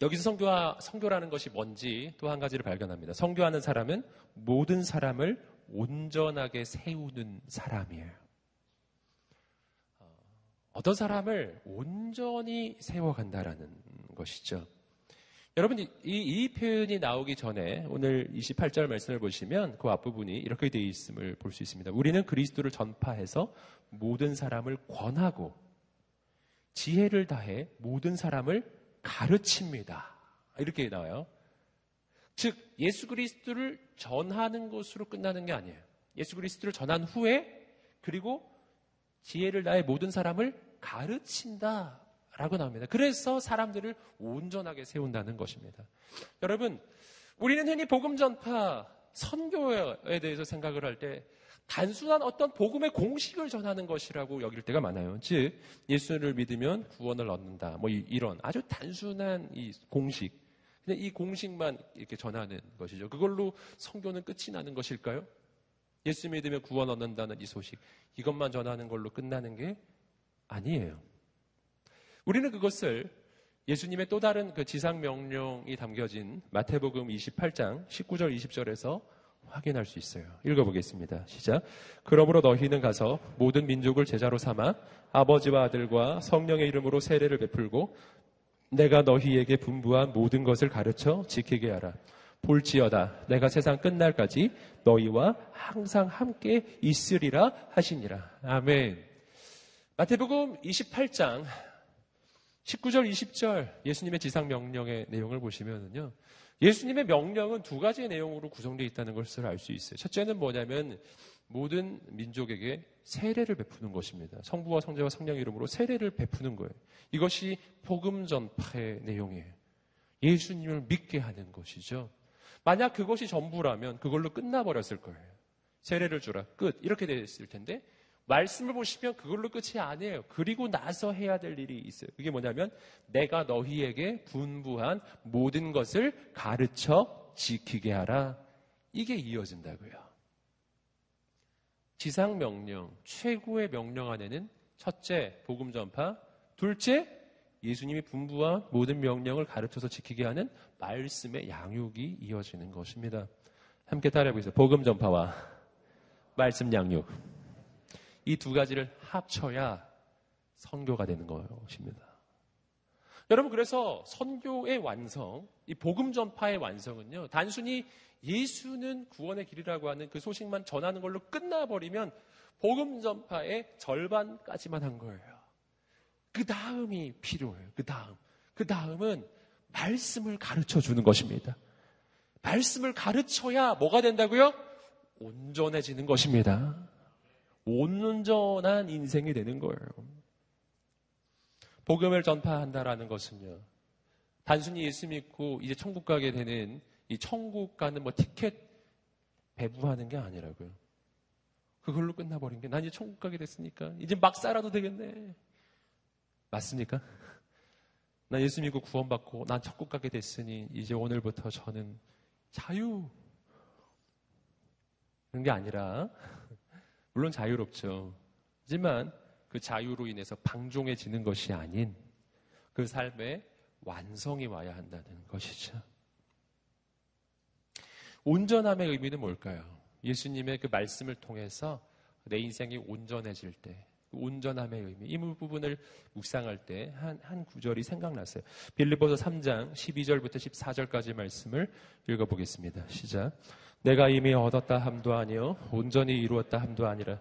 여기서 성교와, 성교라는 것이 뭔지 또 한 가지를 발견합니다. 성교하는 사람은 모든 사람을 온전하게 세우는 사람이에요. 어, 어떤 사람을 온전히 세워간다라는 것이죠. 여러분, 이, 이 표현이 나오기 전에 오늘 28절 말씀을 보시면 그 앞부분이 이렇게 되어 있음을 볼 수 있습니다. 우리는 그리스도를 전파해서 모든 사람을 권하고 지혜를 다해 모든 사람을 가르칩니다. 이렇게 나와요. 즉, 예수 그리스도를 전하는 것으로 끝나는 게 아니에요. 예수 그리스도를 전한 후에 그리고 지혜를 다해 모든 사람을 가르친다. 라고 나옵니다. 그래서 사람들을 온전하게 세운다는 것입니다. 여러분, 우리는 흔히 복음 전파, 선교에 대해서 생각을 할 때 단순한 어떤 복음의 공식을 전하는 것이라고 여길 때가 많아요. 즉, 예수를 믿으면 구원을 얻는다. 뭐 이런 아주 단순한 이 공식. 그냥 이 공식만 이렇게 전하는 것이죠. 그걸로 선교는 끝이 나는 것일까요? 예수 믿으면 구원 얻는다는 이 소식. 이것만 전하는 걸로 끝나는 게 아니에요. 우리는 그것을 예수님의 또 다른 그 지상 명령이 담겨진 마태복음 28장 19절 20절에서 확인할 수 있어요. 읽어보겠습니다. 시작. 그러므로 너희는 가서 모든 민족을 제자로 삼아 아버지와 아들과 성령의 이름으로 세례를 베풀고 내가 너희에게 분부한 모든 것을 가르쳐 지키게 하라. 볼지어다 내가 세상 끝날까지 너희와 항상 함께 있으리라 하시니라. 아멘. 마태복음 28장 19절, 20절 예수님의 지상 명령의 내용을 보시면은요. 예수님의 명령은 두 가지의 내용으로 구성되어 있다는 것을 알 수 있어요. 첫째는 뭐냐면 모든 민족에게 세례를 베푸는 것입니다. 성부와 성자와 성령 이름으로 세례를 베푸는 거예요. 이것이 복음 전파의 내용이에요. 예수님을 믿게 하는 것이죠. 만약 그것이 전부라면 그걸로 끝나버렸을 거예요. 세례를 주라. 끝. 이렇게 됐을 텐데 말씀을 보시면 그걸로 끝이 아니에요. 그리고 나서 해야 될 일이 있어요. 그게 뭐냐면 내가 너희에게 분부한 모든 것을 가르쳐 지키게 하라. 이게 이어진다고요. 지상 명령, 최고의 명령 안에는 첫째, 복음 전파, 둘째, 예수님이 분부한 모든 명령을 가르쳐서 지키게 하는 말씀의 양육이 이어지는 것입니다. 함께 따라해 보세요. 복음 전파와 말씀 양육. 이 두 가지를 합쳐야 선교가 되는 것입니다. 여러분 그래서 선교의 완성, 이 복음 전파의 완성은요. 단순히 예수는 구원의 길이라고 하는 그 소식만 전하는 걸로 끝나버리면 복음 전파의 절반까지만 한 거예요. 그 다음이 필요해요. 그 다음. 그 다음은 말씀을 가르쳐 주는 것입니다. 말씀을 가르쳐야 뭐가 된다고요? 온전해지는 것입니다. 온전한 인생이 되는 거예요. 복음을 전파한다라는 것은요. 단순히 예수 믿고 이제 천국 가게 되는 이 천국 가는 뭐 티켓 배부하는 게 아니라고요. 그걸로 끝나버린 게 난 이제 천국 가게 됐으니까 이제 막 살아도 되겠네. 맞습니까? *laughs* 난 예수 믿고 구원받고 난 천국 가게 됐으니 이제 오늘부터 저는 자유. 그런 게 아니라 *laughs* 물론 자유롭죠. 하지만 그 자유로 인해서 방종해지는 것이 아닌 그 삶의 완성이 와야 한다는 것이죠. 온전함의 의미는 뭘까요? 예수님의 그 말씀을 통해서 내 인생이 온전해질 때, 그 온전함의 의미, 이 부분을 묵상할 때 한, 한 구절이 생각났어요. 빌리보서 3장 12절부터 14절까지 말씀을 읽어보겠습니다. 시작. 내가 이미 얻었다 함도 아니요 온전히 이루었다 함도 아니라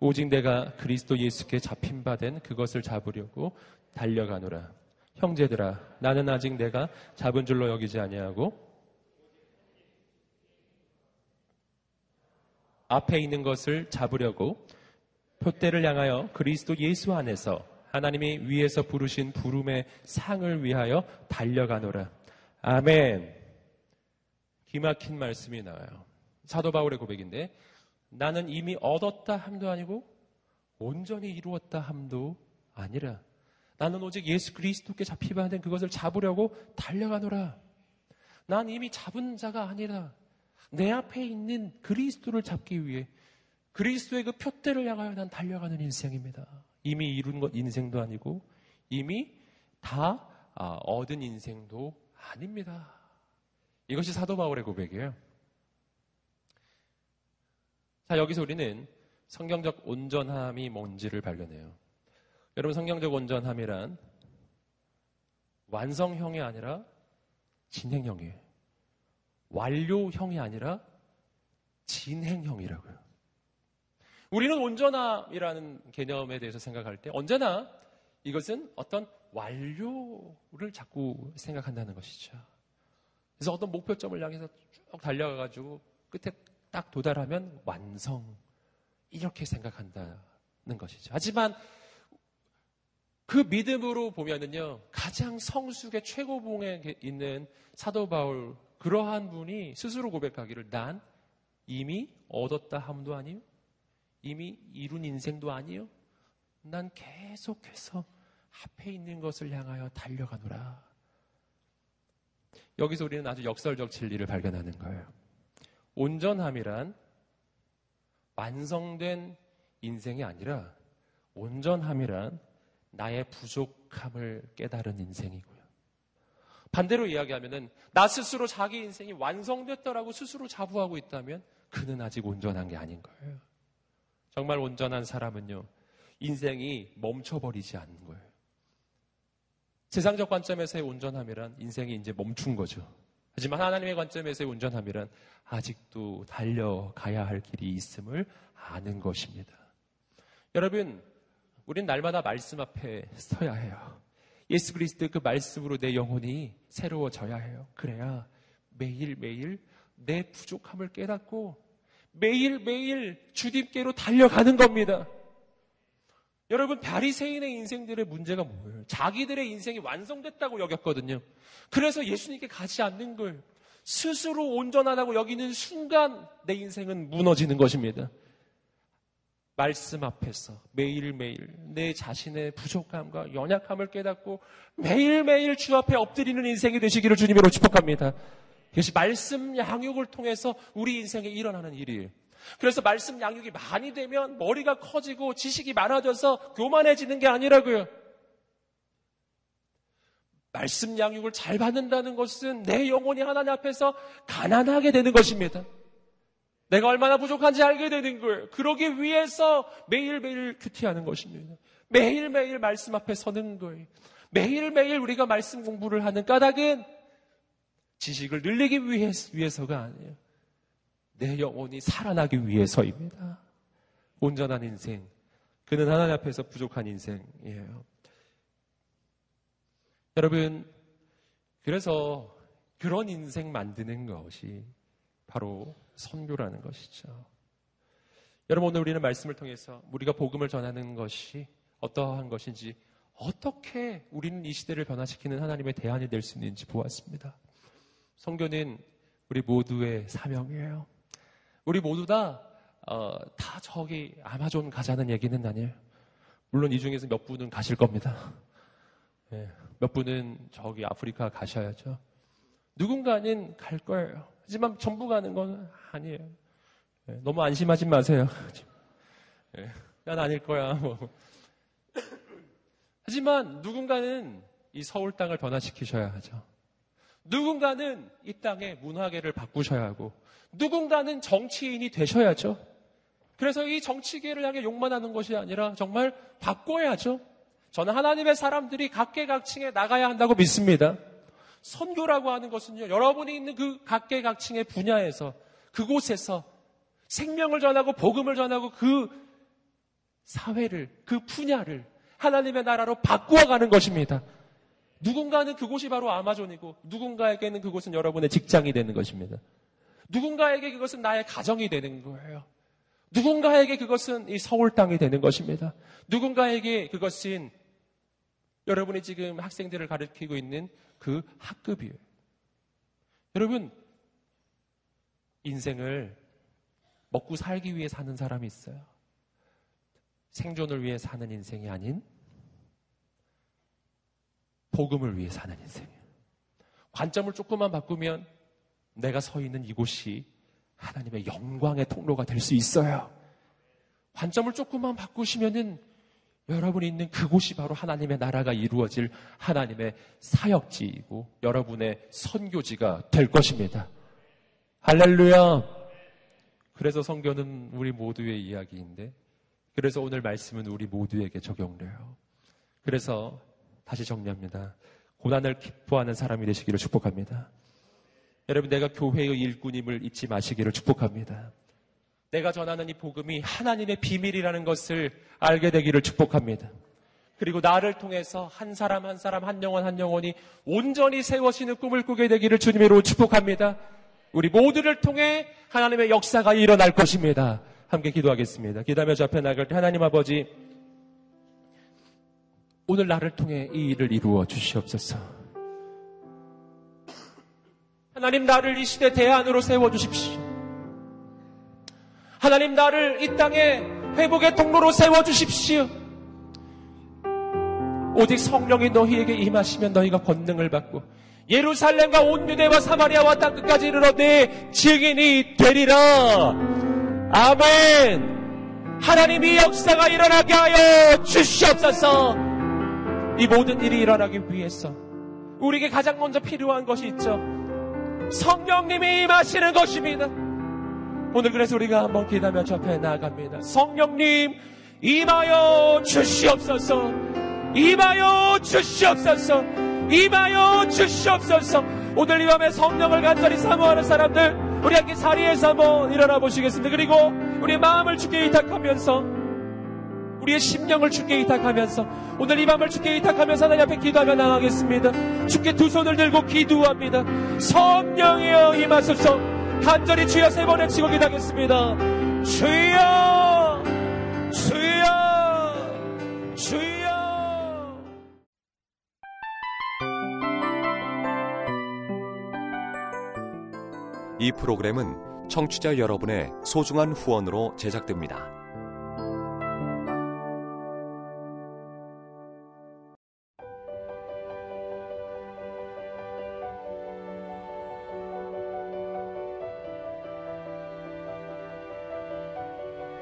오직 내가 그리스도 예수께 잡힌 바 된 그것을 잡으려고 달려가노라. 형제들아 나는 아직 내가 잡은 줄로 여기지 아니하고 앞에 있는 것을 잡으려고 표대를 향하여 그리스도 예수 안에서 하나님이 위에서 부르신 부름의 상을 위하여 달려가노라. 아멘. 기막힌 말씀이 나와요. 사도 바울의 고백인데 나는 이미 얻었다 함도 아니고 온전히 이루었다 함도 아니라 나는 오직 예수 그리스도께 잡히바 된 그것을 잡으려고 달려가노라. 난 이미 잡은 자가 아니라 내 앞에 있는 그리스도를 잡기 위해 그리스도의 그 표대를 향하여 난 달려가는 인생입니다. 이미 이룬 것 인생도 아니고 이미 다 아, 얻은 인생도 아닙니다. 이것이 사도 바울의 고백이에요. 자, 여기서 우리는 성경적 온전함이 뭔지를 발견해요. 여러분, 성경적 온전함이란 완성형이 아니라 진행형이에요. 완료형이 아니라 진행형이라고요. 우리는 온전함이라는 개념에 대해서 생각할 때 언제나 이것은 어떤 완료를 자꾸 생각한다는 것이죠. 그래서 어떤 목표점을 향해서 쭉 달려가가지고 끝에 딱 도달하면 완성. 이렇게 생각한다는 것이죠. 하지만 그 믿음으로 보면은요, 가장 성숙의 최고봉에 있는 사도 바울, 그러한 분이 스스로 고백하기를 난 이미 얻었다 함도 아니요? 이미 이룬 인생도 아니요? 난 계속해서 앞에 있는 것을 향하여 달려가노라. 여기서 우리는 아주 역설적 진리를 발견하는 거예요. 온전함이란 완성된 인생이 아니라 온전함이란 나의 부족함을 깨달은 인생이고요. 반대로 이야기하면은 나 스스로 자기 인생이 완성됐다라고 스스로 자부하고 있다면 그는 아직 온전한 게 아닌 거예요. 정말 온전한 사람은요, 인생이 멈춰버리지 않는 거예요. 세상적 관점에서의 온전함이란 인생이 이제 멈춘 거죠. 하지만 하나님의 관점에서의 온전함이란 아직도 달려가야 할 길이 있음을 아는 것입니다. 여러분, 우린 날마다 말씀 앞에 서야 해요. 예수 그리스도의 그 말씀으로 내 영혼이 새로워져야 해요. 그래야 매일매일 내 부족함을 깨닫고 매일매일 주님께로 달려가는 겁니다. 여러분, 바리새인의 인생들의 문제가 뭐예요? 자기들의 인생이 완성됐다고 여겼거든요. 그래서 예수님께 가지 않는 걸 스스로 온전하다고 여기는 순간 내 인생은 무너지는 것입니다. 말씀 앞에서 매일매일 내 자신의 부족함과 연약함을 깨닫고 매일매일 주 앞에 엎드리는 인생이 되시기를 주님으로 축복합니다. 이것이 말씀 양육을 통해서 우리 인생에 일어나는 일이에요. 그래서 말씀 양육이 많이 되면 머리가 커지고 지식이 많아져서 교만해지는 게 아니라고요. 말씀 양육을 잘 받는다는 것은 내 영혼이 하나님 앞에서 가난하게 되는 것입니다. 내가 얼마나 부족한지 알게 되는 거예요. 그러기 위해서 매일매일 큐티하는 것입니다. 매일매일 말씀 앞에 서는 거예요. 매일매일 우리가 말씀 공부를 하는 까닭은 지식을 늘리기 위해서가 아니에요. 내 영혼이 살아나기 위해서입니다. 온전한 인생. 그는 하나님 앞에서 부족한 인생이에요. 여러분, 그래서 그런 인생 만드는 것이 바로 선교라는 것이죠. 여러분 오늘 우리는 말씀을 통해서 우리가 복음을 전하는 것이 어떠한 것인지 어떻게 우리는 이 시대를 변화시키는 하나님의 대안이 될 수 있는지 보았습니다. 선교는 우리 모두의 사명이에요. 우리 모두 다, 어, 다 저기 아마존 가자는 얘기는 아니에요. 물론 이 중에서 몇 분은 가실 겁니다. 네, 몇 분은 저기 아프리카 가셔야죠. 누군가는 갈 거예요. 하지만 전부 가는 건 아니에요. 네, 너무 안심하지 마세요. 네, *laughs* 난 아닐 거야. 뭐. *coughs* 하지만 누군가는 이 서울 땅을 변화시키셔야 하죠. 누군가는 이 땅의 문화계를 바꾸셔야 하고, 누군가는 정치인이 되셔야죠. 그래서 이 정치계를 향해 욕만 하는 것이 아니라 정말 바꿔야죠. 저는 하나님의 사람들이 각계각층에 나가야 한다고 믿습니다. 선교라고 하는 것은요, 여러분이 있는 그 각계각층의 분야에서, 그곳에서 생명을 전하고 복음을 전하고 그 사회를, 그 분야를 하나님의 나라로 바꾸어 가는 것입니다. 누군가는 그곳이 바로 아마존이고, 누군가에게는 그곳은 여러분의 직장이 되는 것입니다. 누군가에게 그것은 나의 가정이 되는 거예요. 누군가에게 그것은 이 서울 땅이 되는 것입니다. 누군가에게 그것은 여러분이 지금 학생들을 가르치고 있는 그 학급이에요. 여러분, 인생을 먹고 살기 위해 사는 사람이 있어요. 생존을 위해 사는 인생이 아닌 복음을 위해 사는 인생이에요. 관점을 조금만 바꾸면 내가 서 있는 이곳이 하나님의 영광의 통로가 될 수 있어요. 관점을 조금만 바꾸시면은 여러분이 있는 그곳이 바로 하나님의 나라가 이루어질 하나님의 사역지이고 여러분의 선교지가 될 것입니다. 할렐루야! 그래서 성교는 우리 모두의 이야기인데, 그래서 오늘 말씀은 우리 모두에게 적용돼요. 그래서 다시 정리합니다. 고난을 기뻐하는 사람이 되시기를 축복합니다. 여러분, 내가 교회의 일꾼임을 잊지 마시기를 축복합니다. 내가 전하는 이 복음이 하나님의 비밀이라는 것을 알게 되기를 축복합니다. 그리고 나를 통해서 한 사람 한 사람 한 영혼 한 영혼이 온전히 세워지는 꿈을 꾸게 되기를 주님으로 축복합니다. 우리 모두를 통해 하나님의 역사가 일어날 것입니다. 함께 기도하겠습니다. 기도하며 저 앞에 나갈 때 하나님 아버지 오늘 나를 통해 이 일을 이루어 주시옵소서. 하나님 나를 이 시대 대안으로 세워 주십시오. 하나님 나를 이 땅에 회복의 통로로 세워 주십시오. 오직 성령이 너희에게 임하시면 너희가 권능을 받고 예루살렘과 온 유대와 사마리아와 땅 끝까지 이르러 내 증인이 되리라. 아멘. 하나님이 역사가 일어나게 하여 주시옵소서. 이 모든 일이 일어나기 위해서 우리에게 가장 먼저 필요한 것이 있죠. 성령님이 임하시는 것입니다. 오늘 그래서 우리가 한번 기도하며 저 앞에 나아갑니다. 성령님 임하여 주시옵소서. 임하여 주시옵소서. 임하여 주시옵소서. 오늘 이 밤에 성령을 간절히 사모하는 사람들 우리 함께 자리에서 한번 일어나 보시겠습니다. 그리고 우리의 마음을 주께 의탁하면서 우리의 심령을 주께 의탁하면서 오늘 이 밤을 주께 의탁하면서 하나님 앞에 기도하며 나가겠습니다. 주께 두 손을 들고 기도합니다. 성령이여 임하소서 간절히 주여 세 번에 치고 기도하겠습니다. 주여 주여 주여 이 프로그램은 청취자 여러분의 소중한 후원으로 제작됩니다.